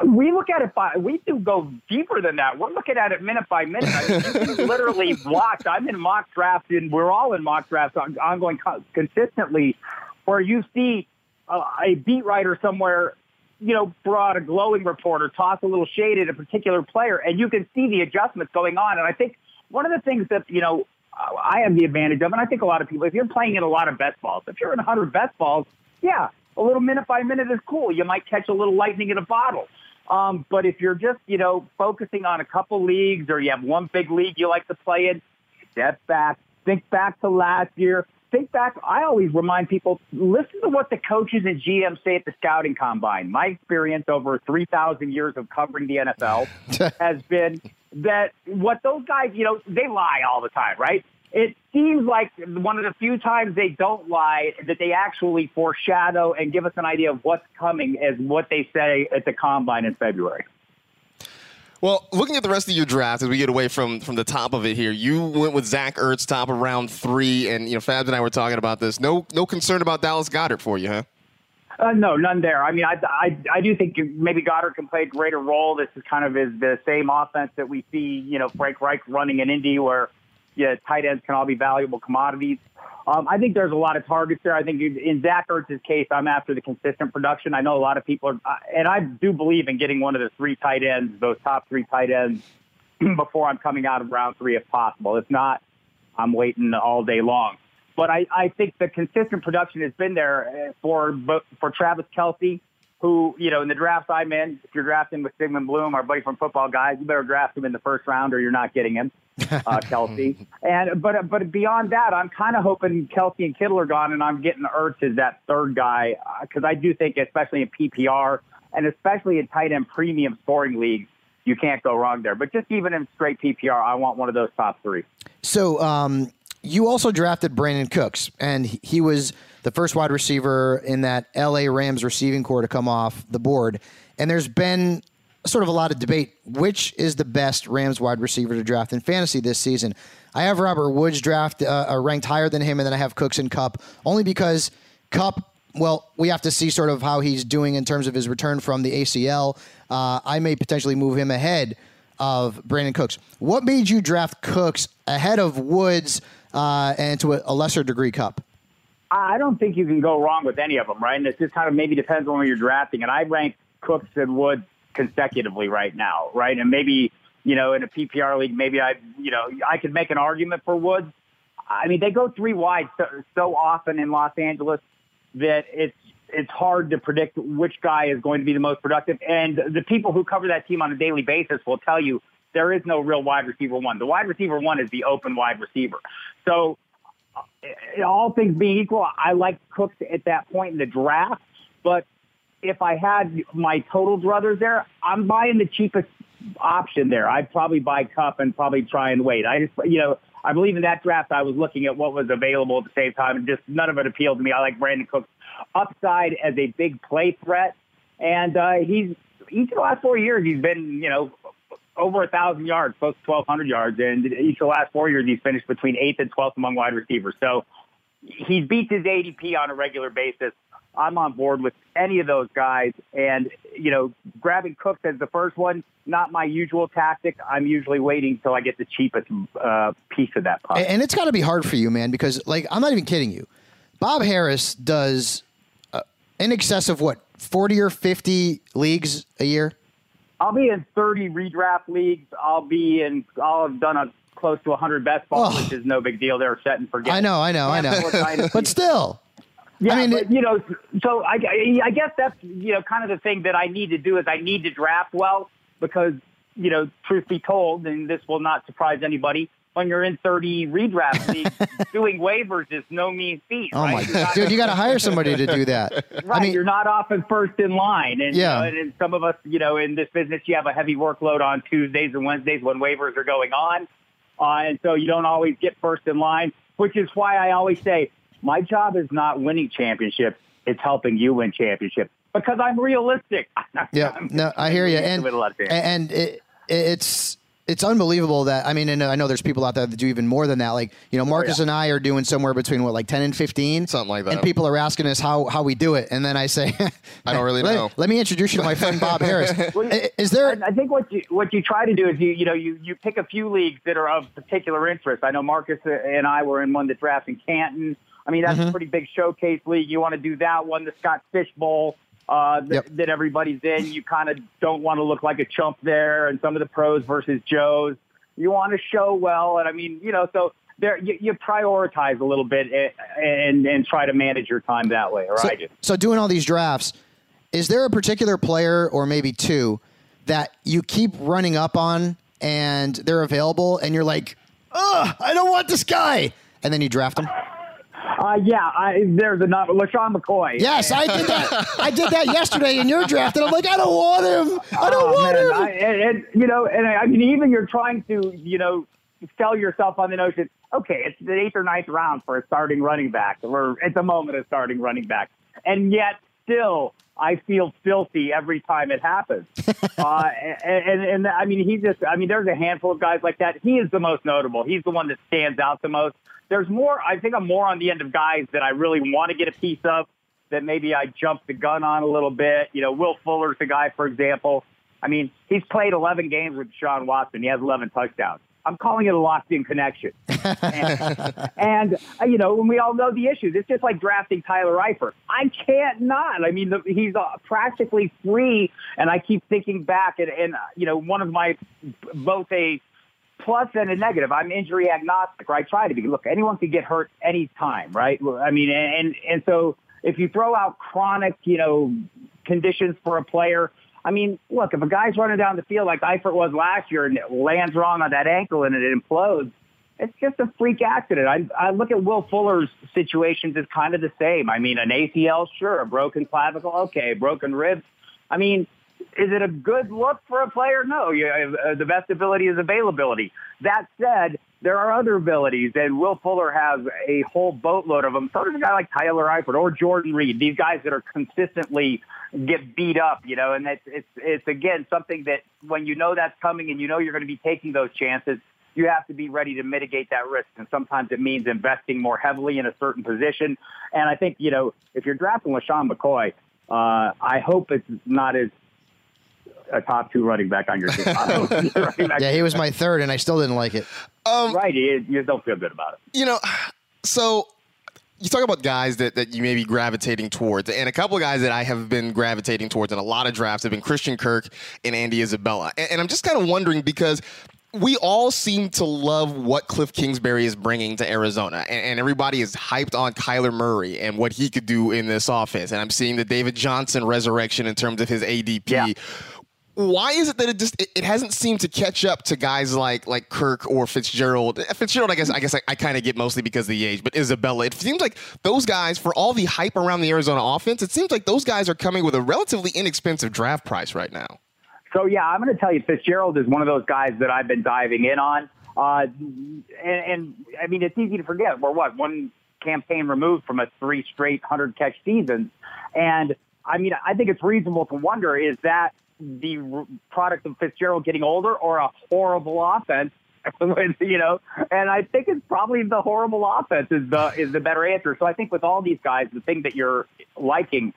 We look at it by, we do go deeper than that. We're looking at it minute by minute. I mean, literally watch. I'm in mock drafts and we're all in mock drafts ongoing consistently where you see a, a beat writer somewhere you know, brought a glowing report or toss a little shade at a particular player, and you can see the adjustments going on. And I think one of the things that, you know, I have the advantage of, and I think a lot of people, if you're playing in a lot of best balls, if you're in 100 best balls, yeah, a little minute by minute is cool. You might catch a little lightning in a bottle. Um, but if you're just, you know, focusing on a couple leagues or you have one big league you like to play in, step back, think back to last year, think back, I always remind people, listen to what the coaches and GMs say at the scouting combine. My experience over 3,000 years of covering the NFL has been that what those guys, you know, they lie all the time, right? It seems like one of the few times they don't lie that they actually foreshadow and give us an idea of what's coming as what they say at the combine in February. Well, looking at the rest of your draft as we get away from from the top of it here, you went with Zach Ertz top of round three, and you know Fabs and I were talking about this. No, no concern about Dallas Goedert for you, huh? Uh, no, none there. I mean, I, I I do think maybe Goddard can play a greater role. This is kind of is the same offense that we see, you know, Frank Reich running in Indy, where yeah, tight ends can all be valuable commodities. Um, I think there's a lot of targets there. I think in Zach Ertz's case, I'm after the consistent production. I know a lot of people are, and I do believe in getting one of the three tight ends, those top three tight ends, before I'm coming out of round three if possible. If not, I'm waiting all day long. But I, I think the consistent production has been there uh, for for Travis Kelce, who, you know, in the drafts I'm in, if you're drafting with Sigmund Bloom, our buddy from Football Guys, you better draft him in the first round or you're not getting him uh, Kelce. and but but beyond that, I'm kind of hoping Kelce and Kittle are gone, and I'm getting Ertz as that third guy because uh, I do think, especially in PPR and especially in tight end premium scoring leagues, you can't go wrong there. But just even in straight PPR, I want one of those top three. So um, you also drafted Brandin Cooks, and he was the first wide receiver in that LA Rams receiving corps to come off the board. And there's been sort of a lot of debate. Which is the best Rams wide receiver to draft in fantasy this season? I have Robert Woods draft uh, uh, ranked higher than him, and then I have Cooks and Kupp only because Kupp. Well, we have to see sort of how he's doing in terms of his return from the ACL. Uh, I may potentially move him ahead of Brandin Cooks. What made you draft Cooks ahead of Woods uh, and to a, lesser degree Kupp? I don't think you can go wrong with any of them, right? And it just kind of maybe depends on where you're drafting. And I rank Cooks and Woods consecutively right now, right? And maybe, you know, in a PPR league, maybe I, you know, I could make an argument for Woods. I mean, they go three wide so, so often in Los Angeles that it's it's hard to predict which guy is going to be the most productive. And the people who cover that team on a daily basis will tell you there is no real wide receiver one. The wide receiver one is the open wide receiver. So, uh, all things being equal, I like Cooks at that point in the draft. But if I had my total druthers there, I'm buying the cheapest option there. I'd probably buy Kupp and probably try and wait. I just, you know, I believe in that draft, I was looking at what was available at the same time, and just none of it appealed to me. I like Brandin Cooks upside as a big play threat, and uh, he's each of the last four years he's been, you know, over a thousand yards, close to twelve hundred yards, and each of the last four years he's finished between eighth and twelfth among wide receivers. So he beats his ADP on a regular basis. I'm on board with any of those guys. And, you know, grabbing Cooks as the first one, not my usual tactic. I'm usually waiting till I get the cheapest uh, piece of that pie. And it's got to be hard for you, man, because, like, I'm not even kidding you. Bob Harris does uh, in excess of what, 40 or 50 leagues a year? I'll be in 30 redraft leagues. I'll be in, I'll have done a close to 100 best ball, oh. which is no big deal. They're set and forget. I know, I know, I know. but still. Yeah, I mean, but, you know, so I, I guess that's you know kind of the thing that I need to do is I need to draft well because you know, truth be told, and this will not surprise anybody, when you're in 30 redraft leagues, doing waivers is no mean feat. Oh right? my god, dude, you got to hire somebody to do that. Right, I mean, you're not often first in line, and yeah, you know, and some of us, you know, in this business, you have a heavy workload on Tuesdays and Wednesdays when waivers are going on, uh, and so you don't always get first in line. Which is why I always say my job is not winning championships. It's helping you win championships because I'm realistic. yeah, no, I hear you. And, and it, it's it's unbelievable that I mean, and I know there's people out there that do even more than that. Like you know, Marcus oh, yeah. and I are doing somewhere between what, like ten and fifteen, something like that. And people are asking us how how we do it, and then I say, I don't really let, know. Let me introduce you to my friend Bob Harris. well, is there? I think what you what you try to do is you you know you you pick a few leagues that are of particular interest. I know Marcus and I were in one that drafts in Canton. I mean, that's mm-hmm. a pretty big showcase league. You want to do that one, the Scott Fish Bowl. Uh, th- yep. that everybody's in. You kind of don't want to look like a chump there, and some of the pros versus Joes. You want to show well, and I mean, you know, so there you, you prioritize a little bit and, and, and try to manage your time that way. Or so, I do. So doing all these drafts, is there a particular player or maybe two that you keep running up on and they're available, and you're like, ugh, I don't want this guy, and then you draft them? Uh, yeah, I, there's another LeSean McCoy. Yes, I did that. I did that yesterday in your draft, and I'm like, I don't want him. I don't oh, want man. him. I, and, and, you know, and I mean, even you're trying to, you know, sell yourself on the notion. Okay, it's the eighth or ninth round for a starting running back, or at the moment a starting running back, and yet still I feel filthy every time it happens. uh, and, and, and I mean, he just, I mean, there's a handful of guys like that. He is the most notable. He's the one that stands out the most there's more. I think I'm more on the end of guys that I really want to get a piece of that maybe I jumped the gun on a little bit. You know, Will Fuller's the guy, for example. I mean, he's played 11 games with Sean Watson. He has 11 touchdowns. I'm calling it a locked-in connection. and, and uh, you know, when we all know the issues, it's just like drafting Tyler Eifert. I can't not. I mean, the, he's uh, practically free, and I keep thinking back, and, and uh, you know, one of my both a plus and a negative. I'm injury agnostic, I try to be. Look, anyone can get hurt any time, right? I mean, and and so if you throw out chronic, you know, conditions for a player, I mean, look, if a guy's running down the field like Eifert was last year and it lands wrong on that ankle and it implodes, it's just a freak accident. I, I look at Will Fuller's situations as kind of the same. I mean, an ACL, sure, a broken clavicle, okay, broken ribs. I mean, is it a good look for a player? No. You, uh, the best ability is availability. That said, there are other abilities, and Will Fuller has a whole boatload of them. So does a guy like Tyler Eifert or Jordan Reed. These guys that are consistently get beat up, you know, and it's it's it's again something that when you know that's coming and you know you're going to be taking those chances, you have to be ready to mitigate that risk. And sometimes it means investing more heavily in a certain position. And I think you know if you're drafting LeSean McCoy, uh, I hope it's not as a top two running back on your team. yeah, he was my third, and I still didn't like it. Um, right, you, you don't feel good about it. You know, so you talk about guys that, that you may be gravitating towards, and a couple of guys that I have been gravitating towards in a lot of drafts have been Christian Kirk and Andy Isabella. And, and I'm just kind of wondering because we all seem to love what Cliff Kingsbury is bringing to Arizona, and, and, everybody is hyped on Kyler Murray and what he could do in this offense. And I'm seeing the David Johnson resurrection in terms of his ADP. Yeah why is it that it just it, it, hasn't seemed to catch up to guys like like Kirk or Fitzgerald? Uh, Fitzgerald, I guess I guess I, I kind of get mostly because of the age, but Isabella, it seems like those guys, for all the hype around the Arizona offense, it seems like those guys are coming with a relatively inexpensive draft price right now. So yeah, I'm going to tell you, Fitzgerald is one of those guys that I've been diving in on, uh, and, and I mean it's easy to forget we're what one campaign removed from a three straight hundred catch seasons, and I mean I think it's reasonable to wonder is that the product of Fitzgerald getting older or a horrible offense. you know, and I think it's probably the horrible offense is the is the better answer. So I think with all these guys, the thing that you're liking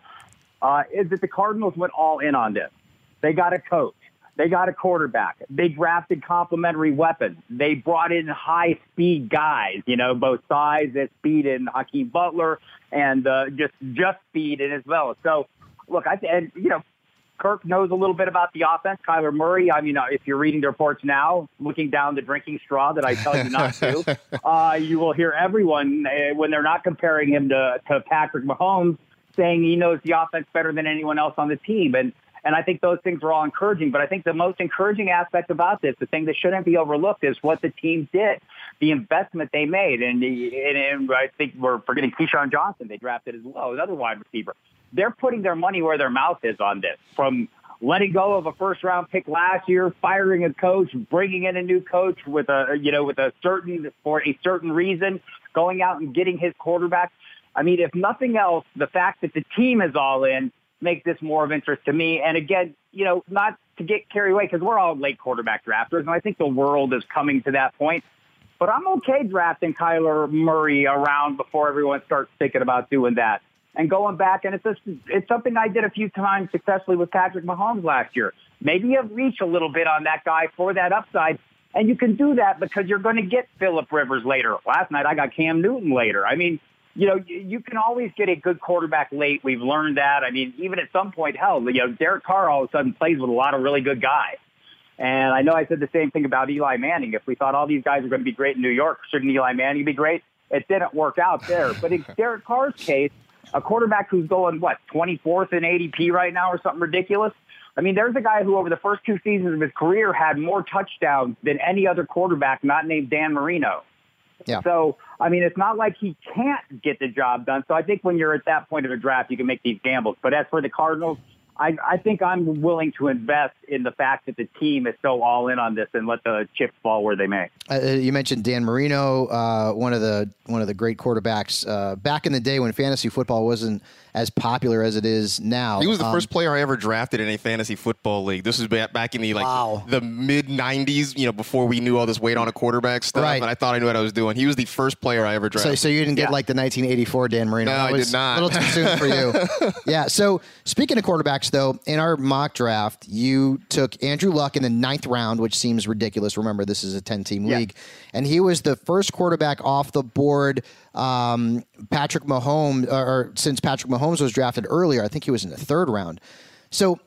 uh, is that the Cardinals went all in on this. They got a coach. They got a quarterback. They drafted complementary weapons. They brought in high speed guys, you know, both size and speed in Hakeem Butler and uh, just just speed in as well. So look, I and you know, Kirk knows a little bit about the offense. Kyler Murray, I mean, uh, if you're reading the reports now, looking down the drinking straw that I tell you not to, uh, you will hear everyone uh, when they're not comparing him to, to Patrick Mahomes saying he knows the offense better than anyone else on the team. And and I think those things are all encouraging. But I think the most encouraging aspect about this, the thing that shouldn't be overlooked, is what the team did, the investment they made. And, the, and, and I think we're forgetting KeeSean Johnson. They drafted as well, another wide receiver they're putting their money where their mouth is on this. From letting go of a first round pick last year, firing a coach, bringing in a new coach with a you know with a certain for a certain reason, going out and getting his quarterback. I mean, if nothing else, the fact that the team is all in makes this more of interest to me. And again, you know, not to get carried away because we're all late quarterback drafters, and I think the world is coming to that point. But I'm okay drafting Kyler Murray around before everyone starts thinking about doing that and going back. And it's just, it's something I did a few times successfully with Patrick Mahomes last year. Maybe you reach a little bit on that guy for that upside. And you can do that because you're going to get Philip Rivers later. Last night I got Cam Newton later. I mean, you know, you can always get a good quarterback late. We've learned that. I mean, even at some point, hell, you know, Derek Carr all of a sudden plays with a lot of really good guys. And I know I said the same thing about Eli Manning. If we thought all these guys were going to be great in New York, shouldn't Eli Manning be great? It didn't work out there. But in Derek Carr's case, a quarterback who's going, what, 24th in ADP right now or something ridiculous. I mean, there's a guy who over the first two seasons of his career had more touchdowns than any other quarterback not named Dan Marino. Yeah. So, I mean, it's not like he can't get the job done. So I think when you're at that point of a draft, you can make these gambles. But as for the Cardinals, I, I think I'm willing to invest in the fact that the team is so all in on this and let the chips fall where they may. Uh, uh, you mentioned Dan Marino, uh, one of the one of the great quarterbacks uh, back in the day when fantasy football wasn't as popular as it is now. He was the um, first player I ever drafted in a fantasy football league. This was back in the like wow. the mid '90s, you know, before we knew all this weight on a quarterback stuff. Right. And I thought I knew what I was doing. He was the first player I ever drafted. So, so you didn't get yeah. like the 1984 Dan Marino? No, I did not. A little too soon for you. yeah. So speaking of quarterbacks, though, in our mock draft, you took Andrew Luck in the ninth round, which seems ridiculous. Remember, this is a 10-team yeah. league, and he was the first quarterback off the board um, Patrick Mahomes, or since Patrick Mahomes was drafted earlier, I think he was in the third round. So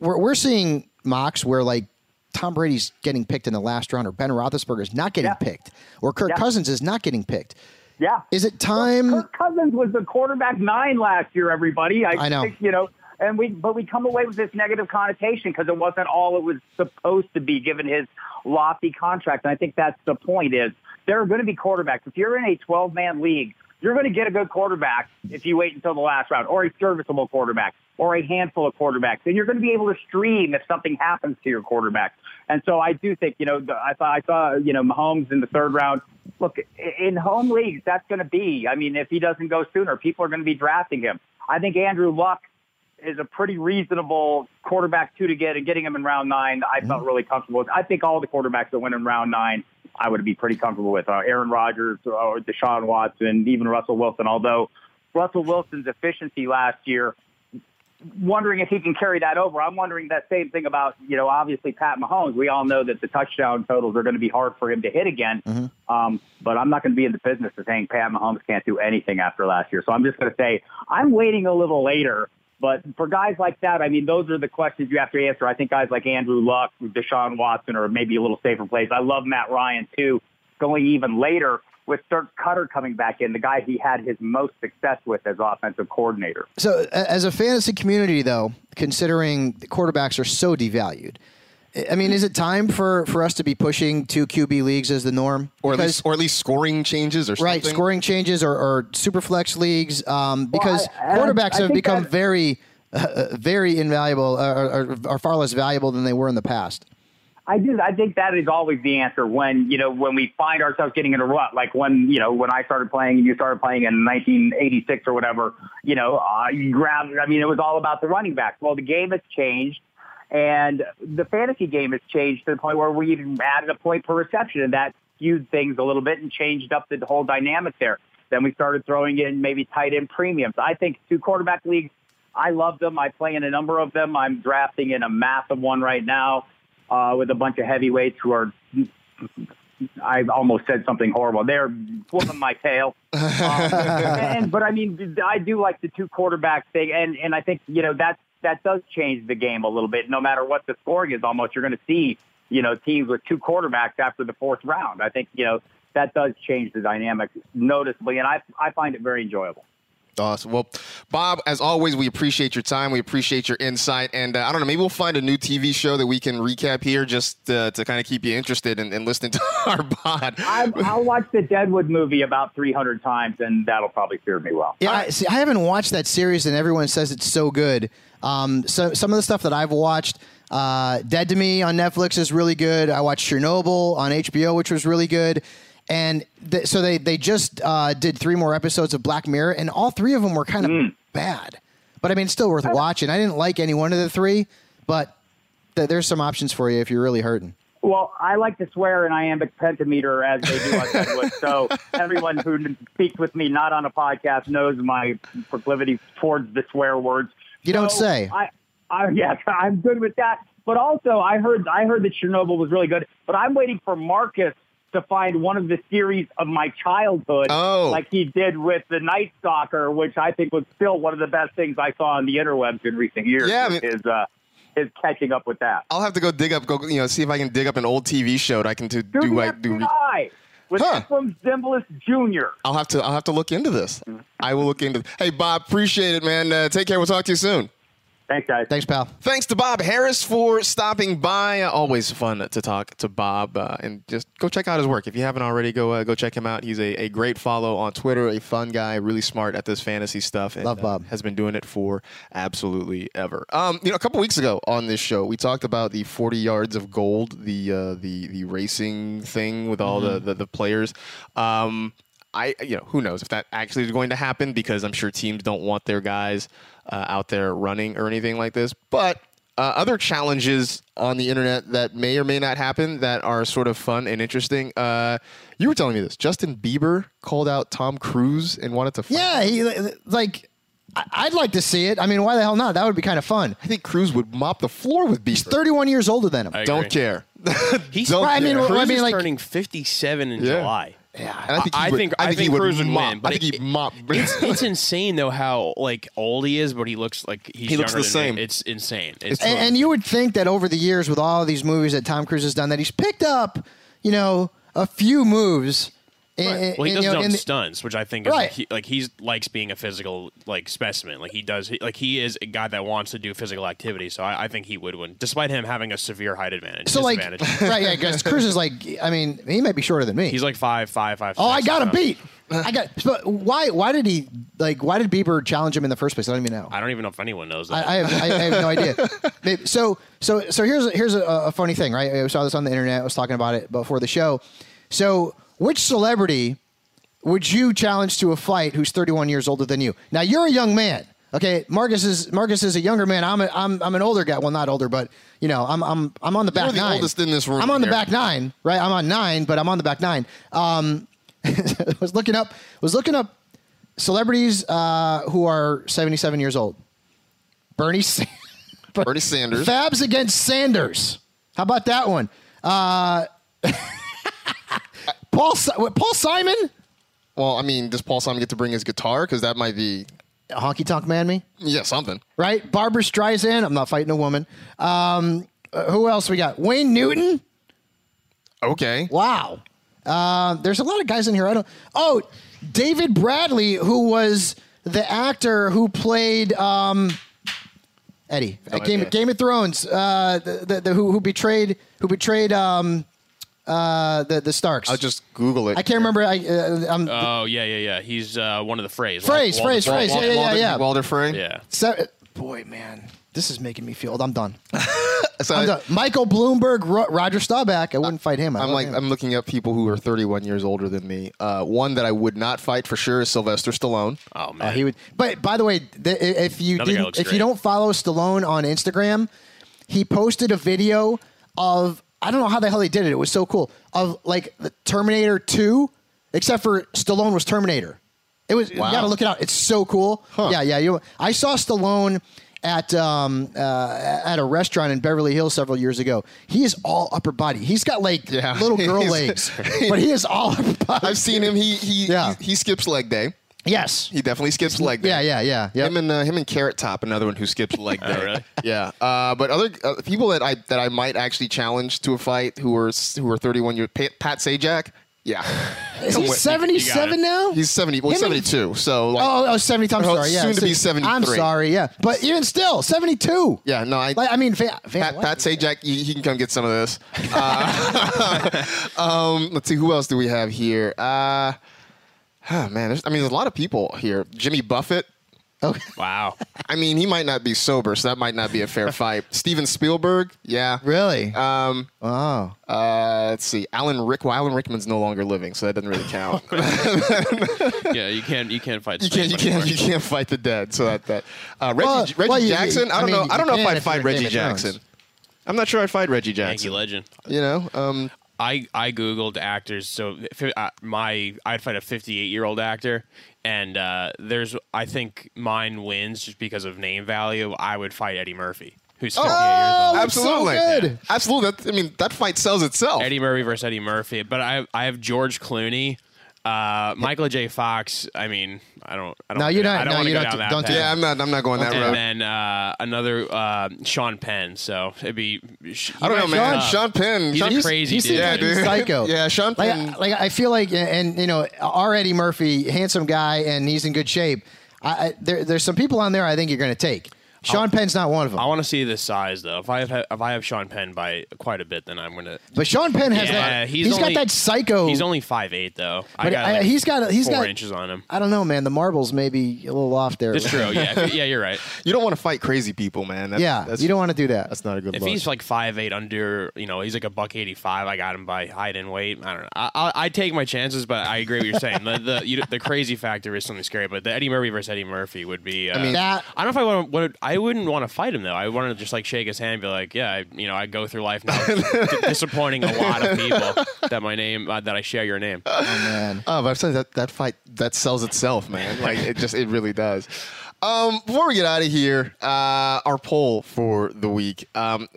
we're, we're seeing mocks where like Tom Brady's getting picked in the last round, or Ben Roethlisberger is not getting yeah. picked, or Kirk yeah. Cousins is not getting picked. Yeah. Is it time? Well, Kirk Cousins was the quarterback nine last year. Everybody, I, I know. Think, you know, and we but we come away with this negative connotation because it wasn't all it was supposed to be given his lofty contract. And I think that's the point is there are going to be quarterbacks. If you're in a 12 man league, you're going to get a good quarterback if you wait until the last round or a serviceable quarterback or a handful of quarterbacks. And you're going to be able to stream if something happens to your quarterback. And so I do think, you know, I thought I saw, you know, Mahomes in the third round. Look, in home leagues, that's going to be, I mean, if he doesn't go sooner, people are going to be drafting him. I think Andrew Luck is a pretty reasonable quarterback two to get and getting him in round nine. I felt mm-hmm. really comfortable with. I think all the quarterbacks that went in round nine I would be pretty comfortable with. Uh, Aaron Rodgers or Deshaun Watson, even Russell Wilson. Although Russell Wilson's efficiency last year wondering if he can carry that over. I'm wondering that same thing about, you know, obviously Pat Mahomes. We all know that the touchdown totals are going to be hard for him to hit again. Um, but I'm not going to be in the business of saying Pat Mahomes can't do anything after last year. So I'm just going to say I'm waiting a little later. But for guys like that, I mean, those are the questions you have to answer. I think guys like Andrew Luck, Deshaun Watson, or maybe a little safer plays. I love Matt Ryan too, going even later with Dirk Koetter coming back in, the guy he had his most success with as offensive coordinator. So, as a fantasy community, though, considering the quarterbacks are so devalued, I- I mean, is it time for, for us to be pushing two QB leagues as the norm? or at Because- least or at least scoring changes or right, scoring changes or, or super flex leagues, um, because I- I- quarterbacks I have become very, uh, very invaluable, uh, or, or, or far less valuable than they were in the past. I do. I think that is always the answer when you know when we find ourselves getting in a rut, like when you know when I started playing and you started playing in 1986 or whatever. You know, uh, you grab. I mean, it was all about the running backs. Well, the game has changed, and the fantasy game has changed to the point where we even added a point per reception, and that skewed things a little bit and changed up the whole dynamic there. Then we started throwing in maybe tight end premiums. I think two quarterback leagues. I love them. I play in a number of them. I'm drafting in a massive one right now uh, with a bunch of heavyweights who are. I almost said something horrible. They're pulling my tail. Um, and, but I mean, I do like the two quarterback thing, and and I think you know that that does change the game a little bit. No matter what the scoring is, almost you're going to see you know teams with two quarterbacks after the fourth round. I think you know that does change the dynamic noticeably, and I I find it very enjoyable. Awesome. Well, Bob, as always, we appreciate your time. We appreciate your insight. And uh, I don't know, maybe we'll find a new TV show that we can recap here just uh, to kind of keep you interested in, in listening to our pod. I, I'll watch the Deadwood movie about 300 times, and that'll probably serve me well. Yeah, I, see, I haven't watched that series, and everyone says it's so good. Um, so some of the stuff that I've watched, uh, Dead to Me on Netflix is really good. I watched Chernobyl on HBO, which was really good. And th- so they they just uh, did three more episodes of Black Mirror, and all three of them were kind of bad. But I mean, it's still worth watching. I didn't like any one of the three, but th- there's some options for you if you're really hurting. Well, I like to swear in iambic pentameter as they do on Deadwood. so everyone who speaks with me not on a podcast knows my proclivity towards the swear words. You don't say. I, I, yes, I'm good with that. But also, I heard I heard that Chernobyl was really good. But I'm waiting for Marcus to find one of the series of my childhood, Oh. like he did with the Night Stalker, which I think was still one of the best things I saw on the interwebs in recent years. Yeah, I mean- his uh, his catching up with that. I'll have to go dig up, go you know, see if I can dig up an old TV show that I can do. Do do, like, do re- with Huh. Efrem Zimbalist Jr. I'll have to. I'll have to look into this. I will look into. Hey, Bob, appreciate it, man. Uh, take care. We'll talk to you soon. Thanks, guys. Thanks, pal. Thanks to Bob Harris for stopping by. Uh, always fun to talk to Bob, uh, and just go check out his work if you haven't already. Go uh, go check him out. He's a, a great follow on Twitter. A fun guy, really smart at this fantasy stuff. And, Love uh, Bob. has been doing it for absolutely ever. Um, you know, a couple weeks ago on this show, we talked about the 40 yards of gold, the uh, the the racing thing with all the, the the players. Um, I, you know, who knows if that actually is going to happen because I'm sure teams don't want their guys uh, out there running or anything like this. But uh, other challenges on the internet that may or may not happen that are sort of fun and interesting. Uh, you were telling me this. Justin Bieber called out Tom Cruise and wanted to. Fight. Yeah, he like. I- I'd like to see it. I mean, why the hell not? That would be kind of fun. I think Cruise would mop the floor with Bieber. He's 31 years older than him. I Don't care. He's Don't Right, I mean, care. well, Cruise mean, is like- turning 57 in Yeah. July. Yeah. And I think he I would, think I think, he think would Cruise would mop. win. But I think it- he'd mop. it's, it's insane though how like old he is, but he looks like he's He looks the than same. me. It's insane. It's, And, and you would think that over the years, with all of these movies that Tom Cruise has done, that he's picked up, you know, a few moves. In- well, he does know, on stunts, which I think is Right. like, he, like he's likes being a physical like specimen. Like he does, he, like he is a guy that wants to do physical activity. So I, I think he would win, despite him having a severe height advantage. so like, right? Yeah, because Cruise is like, I mean, he might be shorter than me. he's like five, five, five. oh, I got a beat. I got. But why? Why did he like? Why did Bieber challenge him in the first place? I don't even know. I don't even know if anyone knows that. I, I, have, I, I have no idea. Maybe- So, so, so here's here's a, a funny thing, right? I saw this on the internet. I was talking about it before the show. So, which celebrity would you challenge to a fight who's 31 years older than you? Now, you're a young man. Okay, Marcus is Marcus is a younger man. I'm a, I'm I'm an older guy. Well, not older, but you know, I'm I'm I'm on the back You're the nine. oldest in this room I'm on the here. back nine, right? I'm on nine, but I'm on the back nine. Um, was looking up was looking up celebrities uh, who are 77 years old. Bernie. Sa- Bernie Sanders. Fabs against Sanders. How about that one? Uh, Paul Paul Simon, Well, I mean, does Paul Simon get to bring his guitar? Because that might be a honky tonk man me, yeah something. right? Barbra Streisand. I'm not fighting a woman. Um, uh, who else we got? Wayne Newton. Okay. Wow. Uh, there's a lot of guys in here. I don't. Oh, David Bradley, who was the actor who played um, Eddie Game. Game of Thrones. Uh, the, the, the who, who betrayed who betrayed um, uh, the the Starks. I'll just Google it. I can't remember. I uh, I'm Oh yeah, yeah, yeah. He's uh, one of the phrase. Phrase, Walter- phrase, Walter- phrase. Yeah, yeah, Walter, yeah. Walder Frey. Yeah. se- boy, man, this is making me feel old. I'm done. So I'm I, done. Michael Bloomberg, Ro- Roger Staubach. I wouldn't fight him. I I'm love like him. I'm looking up people who are 31 years older than me. Uh, one that I would not fight for sure is Sylvester Stallone. Oh man. Uh, he would. But by the way, th- if you Another guy didn't, looks if you great. don't follow Stallone on Instagram, he posted a video of I don't know how the hell they did it. It was so cool of like the Terminator Two, except for Stallone was Terminator. It was. Wow. You got to look it out. It's so cool. Yeah, yeah. You. I saw Stallone. At um uh, at a restaurant in Beverly Hills several years ago, he is all upper body. He's got like Yeah. little girl legs, but he is all upper body. I've seen him. He he Yeah. he, he skips leg day. Yes. He definitely skips leg day. Yeah, yeah, yeah. Yep. Him and uh, him and Carrot Top, another one who skips leg day. Oh, really? Yeah. Uh, but other uh, people that I that I might actually challenge to a fight who are who are 31 years. Pat, Pat Sajak. Yeah. Is he Wait, you- 77 now? He's 70. Well, Him and- 72. So like, Oh, oh, 70. I'm Oh, sorry. Yeah, soon to be 73. I'm sorry. Yeah, but even still, 72. yeah. No, I. Like, I mean, Van, Van Pat, Pat Sajak, he, he can come get some of this. Uh, um, let's see, who else do we have here? Oh, man, there's, I mean, there's a lot of people here. Jimmy Buffett. Okay. Wow. I mean, he might not be sober, so that might not be a fair fight. Steven Spielberg, yeah. Really? Um, oh. uh, let's see, Alan Rick. Well, Alan Rickman's no longer living, so that doesn't really count. yeah, you can't you can't fight. you can't, you can't, you can't fight the dead. So that that uh, Reggie, Well- Reggie well, you- Jackson. I I don't mean, know. I don't know if I'd if fight Reggie Game of Jackson. I'm not sure I'd fight Reggie Jackson. Yankee Jackson. legend. You know, um, I I googled actors. So fi- uh, my I'd fight a 58 year old actor, and uh, there's I think mine wins just because of name value. I would fight Eddie Murphy, who's 58 years old. Oh, absolutely, so good. absolutely. That, I mean, that fight sells itself. Eddie Murphy versus Eddie Murphy. But I I have George Clooney, uh, Michael J. Fox. I mean, I don't. I don't No, you're not- I don't no, want to you go don't down do- that don't do path. yeah, I'm not. I'm not going that road. And then uh, another uh, Sean Penn. So it'd be. I don't know, man. Sean, Sean Penn. He's Sean, a crazy he dude. Yeah, like he's dude. psycho. Yeah, Sean Like, Penn. like I feel like, and you know, our Eddie Murphy, handsome guy, and he's in good shape. I, I, there, there's some people on there I think you're going to take. Sean Penn's not one of them. I want to see the size though. If I have if I have Sean Penn by quite a bit, then I'm gonna. but Sean Penn has Yeah, that. he's he's only- got that psycho. He's only five eight though. I But got I- like he's got he's four got inches on him. I don't know, man. The marbles may be a little off there. It's true. Yeah, yeah, you're right. you don't want to fight crazy people, man. That's, yeah, that's, you don't want to do that. That's not a good If look. he's like five eight under, you know, he's like a buck eighty five. I got him by height and weight. I don't know. I, I, I take my chances, but I agree with what you're saying. The the, you, the crazy factor is something scary. But the Eddie Murphy versus Eddie Murphy would be. Uh, I mean, that I don't know if I want. Would, I wouldn't want to fight him though. I wanted to just like shake his hand, and be like, yeah, I, you know, I go through life now, d- disappointing a lot of people that my name uh, that I share your name. oh man. Oh, but I'm saying that that fight that sells itself, man. Like it just it really does. Um, before we get out of here, uh, our poll for the week. Um,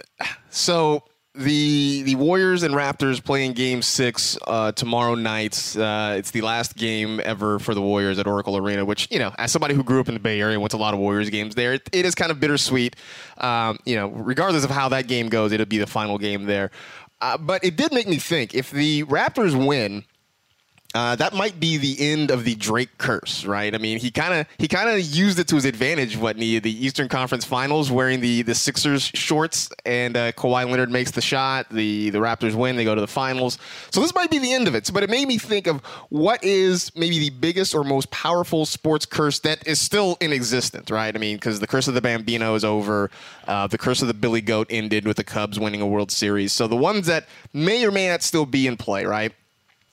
so the the Warriors and Raptors playing Game Six uh, tomorrow night. Uh, it's the last game ever for the Warriors at Oracle Arena. Which you know, as somebody who grew up in the Bay Area and went to a lot of Warriors games there, it, it is kind of bittersweet. Um, you know, regardless of how that game goes, it'll be the final game there. Uh, but it did make me think if the Raptors win. Uh, that might be the end of the Drake curse, right? I mean, he kind of he kind of used it to his advantage. What he the Eastern Conference Finals, wearing the the Sixers shorts, and uh, Kawhi Leonard makes the shot. The the Raptors win. They go to the finals. So this might be the end of it. But it made me think of what is maybe the biggest or most powerful sports curse that is still in existence, right? I mean, because the curse of the Bambino is over. Uh, the curse of the Billy Goat ended with the Cubs winning a World Series. So the ones that may or may not still be in play, right?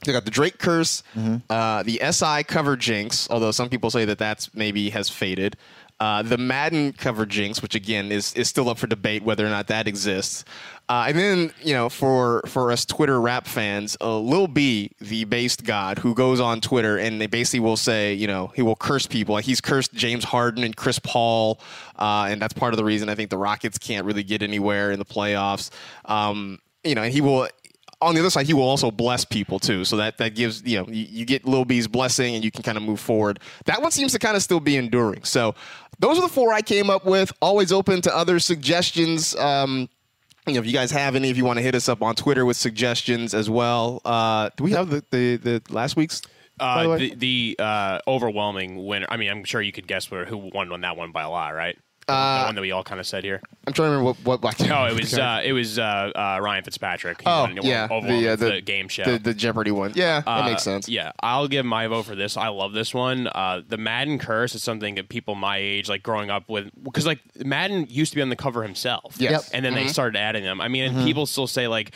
You got the Drake curse, uh, the SI cover jinx, although some people say that that's maybe has faded. Uh, the Madden cover jinx, which again is is still up for debate whether or not that exists. Uh, and then, you know, for for us Twitter rap fans, uh, Lil B, the based god, who goes on Twitter and they basically will say, you know, he will curse people. He's cursed James Harden and Chris Paul, uh, and that's part of the reason I think the Rockets can't really get anywhere in the playoffs. Um, you know, and he will. On the other side, he will also bless people too, so that that gives you know you, you get Lil B's blessing and you can kind of move forward. That one seems to kind of still be enduring. So those are the four I came up with. Always open to other suggestions. Um, you know, if you guys have any, if you want to hit us up on Twitter with suggestions as well. Uh, do we have the, the, the last week's? the Uh, the the uh, overwhelming winner. I mean, I'm sure you could guess where, who won on that one by a lot, right? The Uh, one that we all kind of said here. I'm trying to remember what. what, what Oh, it was uh, it was uh, uh, Ryan Fitzpatrick. He oh, won yeah, overall the, uh, the, the game show. the, the Jeopardy one. Yeah, that Uh, makes sense. Yeah, I'll give my vote for this. I love this one. Uh, the Madden curse is something that people my age, like growing up with, because like Madden used to be on the cover himself. Yes. Yep. and then they started adding them. I mean, and people still say like.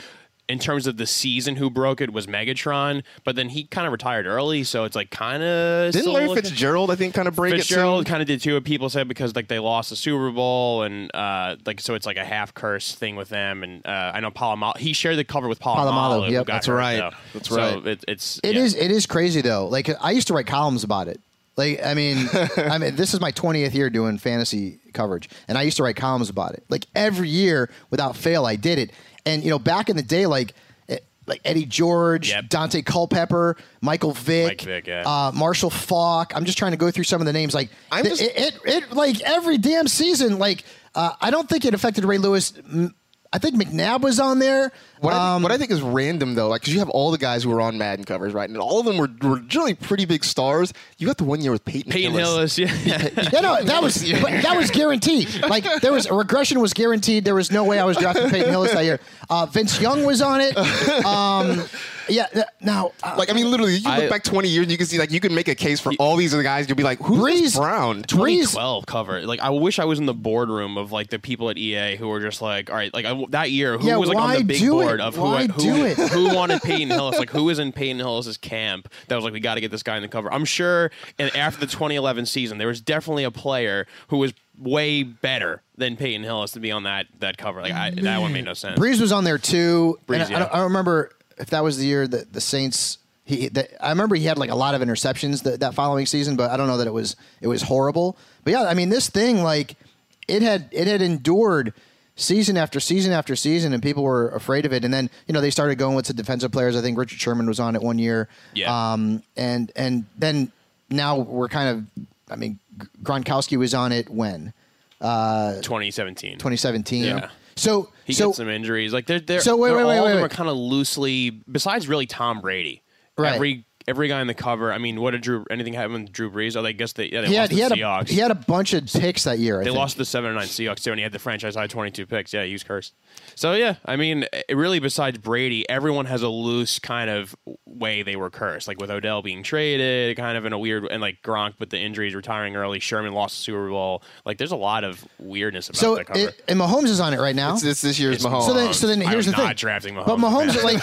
In terms of the season, who broke it was Megatron, but then he kind of retired early, so it's like kind of. Didn't Larry Fitzgerald, I think, kind of break it Fitzgerald kind of did too. But people said because like they lost the Super Bowl and uh, like so it's like a half curse thing with them. And uh, I know Polamalu he shared the cover with Polamalu. Polamalu, who yep. That's hurt, right. though. That's So right. It, it's It yeah. is. It is crazy though. Like I used to write columns about it. Like I mean, I mean, this is my 20th year doing fantasy coverage, and I used to write columns about it. Like every year, without fail, I did it. And you know, back in the day, like. eh, Like Eddie George, Yep. Daunte Culpepper, Michael Vick, Mike Vick, yeah. uh, Marshall Faulk. I'm just trying to go through some of the names. Like I'm th- just- it, it, it, like every damn season. Like uh, I don't think it affected Ray Lewis. I think McNabb was on there. What, I, Um, think, what I think is random though, like because you have all the guys who were on Madden covers, right? And all of them were, were generally pretty big stars. You got the one year with Peyton, Peyton Hillis. Hillis, yeah. Yeah, no, that was but that was guaranteed. Like there was a regression was guaranteed. There was no way I was drafting Peyton Hillis that year. Uh, Vince Young was on it. Um, yeah, now uh, Like I mean, literally, you I- look back 20 years, and you can see like you can make a case for all these other guys. You'll be like, who's Brees- this Brown? Brees. 2012 cover. Like I wish I was in the boardroom of like the people at EA who were just like, all right, like I, that year, who Yeah, was like on the big do board of who Why who, do it? who wanted Peyton Hillis? Like who was in Peyton Hillis's camp that was like, we got to get this guy in the cover. I'm sure. And after the 2011 season, there was definitely a player who was way better than Peyton Hillis to be on that that cover. Like I, that one made no sense. Brees was on there too. Brees, and I, I, don't, I don't remember if that was the year that the Saints. He, that, I remember he had like a lot of interceptions that, that following season, but I don't know that it was it was horrible. But yeah, I mean this thing like it had it had endured season after season after season, and people were afraid of it. And then you know they started going with the defensive players. I think Richard Sherman was on it one year. Yeah. Um, and and then now we're kind of. I mean, Gronkowski was on it when 2017. 2017. Yeah. So He so gets some injuries. Like they're, they're So wait, they're- wait, wait, all wait, of them wait. are kind of loosely. Besides, really, Tom Brady. Right. Every every guy on the cover. I mean, what did Drew? Anything happen with Drew Brees? Oh, they guess they yeah they he lost had he to had the a Seahawks. he had a bunch of picks that year. I they think. lost the seven and nine Seahawks too, and he had the franchise high twenty two picks. Yeah, he was cursed. So yeah, I mean, it really, besides Brady, everyone has a loose kind of way they were cursed. Like with Odell being traded, kind of in a weird, and like Gronk with the injuries, retiring early. Sherman lost the Super Bowl. Like there's a lot of weirdness about So that cover. it, and Mahomes is on it right now. It's, it's this year's It's- Mahomes. so then, so then I here's am the thing. drafting Mahomes, but Mahomes, man. like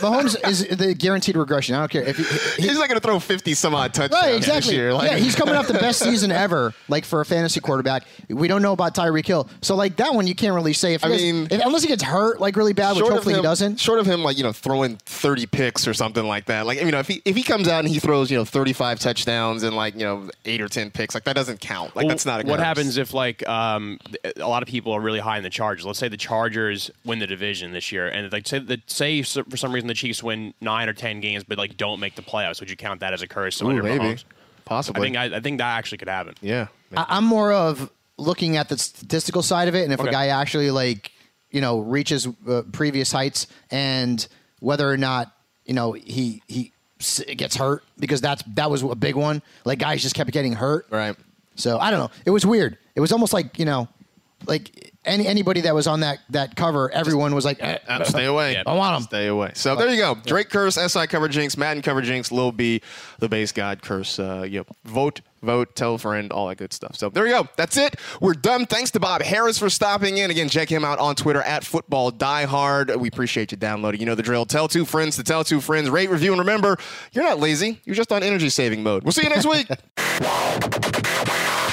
Mahomes, is the guaranteed regression. I don't care if he, he- He's not going to throw 50 some odd touchdowns right, this exactly. year. Like, yeah, he's coming off the best season ever, like for a fantasy quarterback. We don't know about Tyreek Hill, so like that one you can't really say. If he I does- mean- if- unless he gets hurt like really bad, which hopefully him, he doesn't. Short of him, like you know, throwing thirty picks or something like that. Like you know, if he if he comes out and he throws you know thirty five touchdowns and like you know eight or ten picks, like that doesn't count. Like Well, that's not a what happens if like um, a lot of people are really high in the Chargers. Let's say the Chargers win the division this year, and like say that say for some reason the Chiefs win nine or ten games, but like don't make the playoffs. Would you count that as a curse? Ooh, under maybe, Mahomes? I think I, I think that actually could happen. yeah. I, I'm more of looking at the statistical side of it, and if Okay. a guy actually like you know reaches uh, previous heights, and whether or not you know he he s- gets hurt because that's that was a big one. Like guys just kept getting hurt. Right. So I don't know. It was weird. It was almost like you know, like any anybody that was on that that cover, everyone was like, eh, stay away. Yeah. I want them. Stay away. So there you go. Drake curse, SI cover jinx, Madden cover jinx, Lil B, the base god curse. Uh, know, vote, vote, tell a friend, all that good stuff. So there you go. That's it. We're done. Thanks to Bob Harris for stopping in. Again, check him out on Twitter at Football Diehard. We appreciate you downloading. You know the drill. Tell two friends to tell two friends. Rate, review, and remember, you're not lazy. You're just on energy saving mode. We'll see you next week.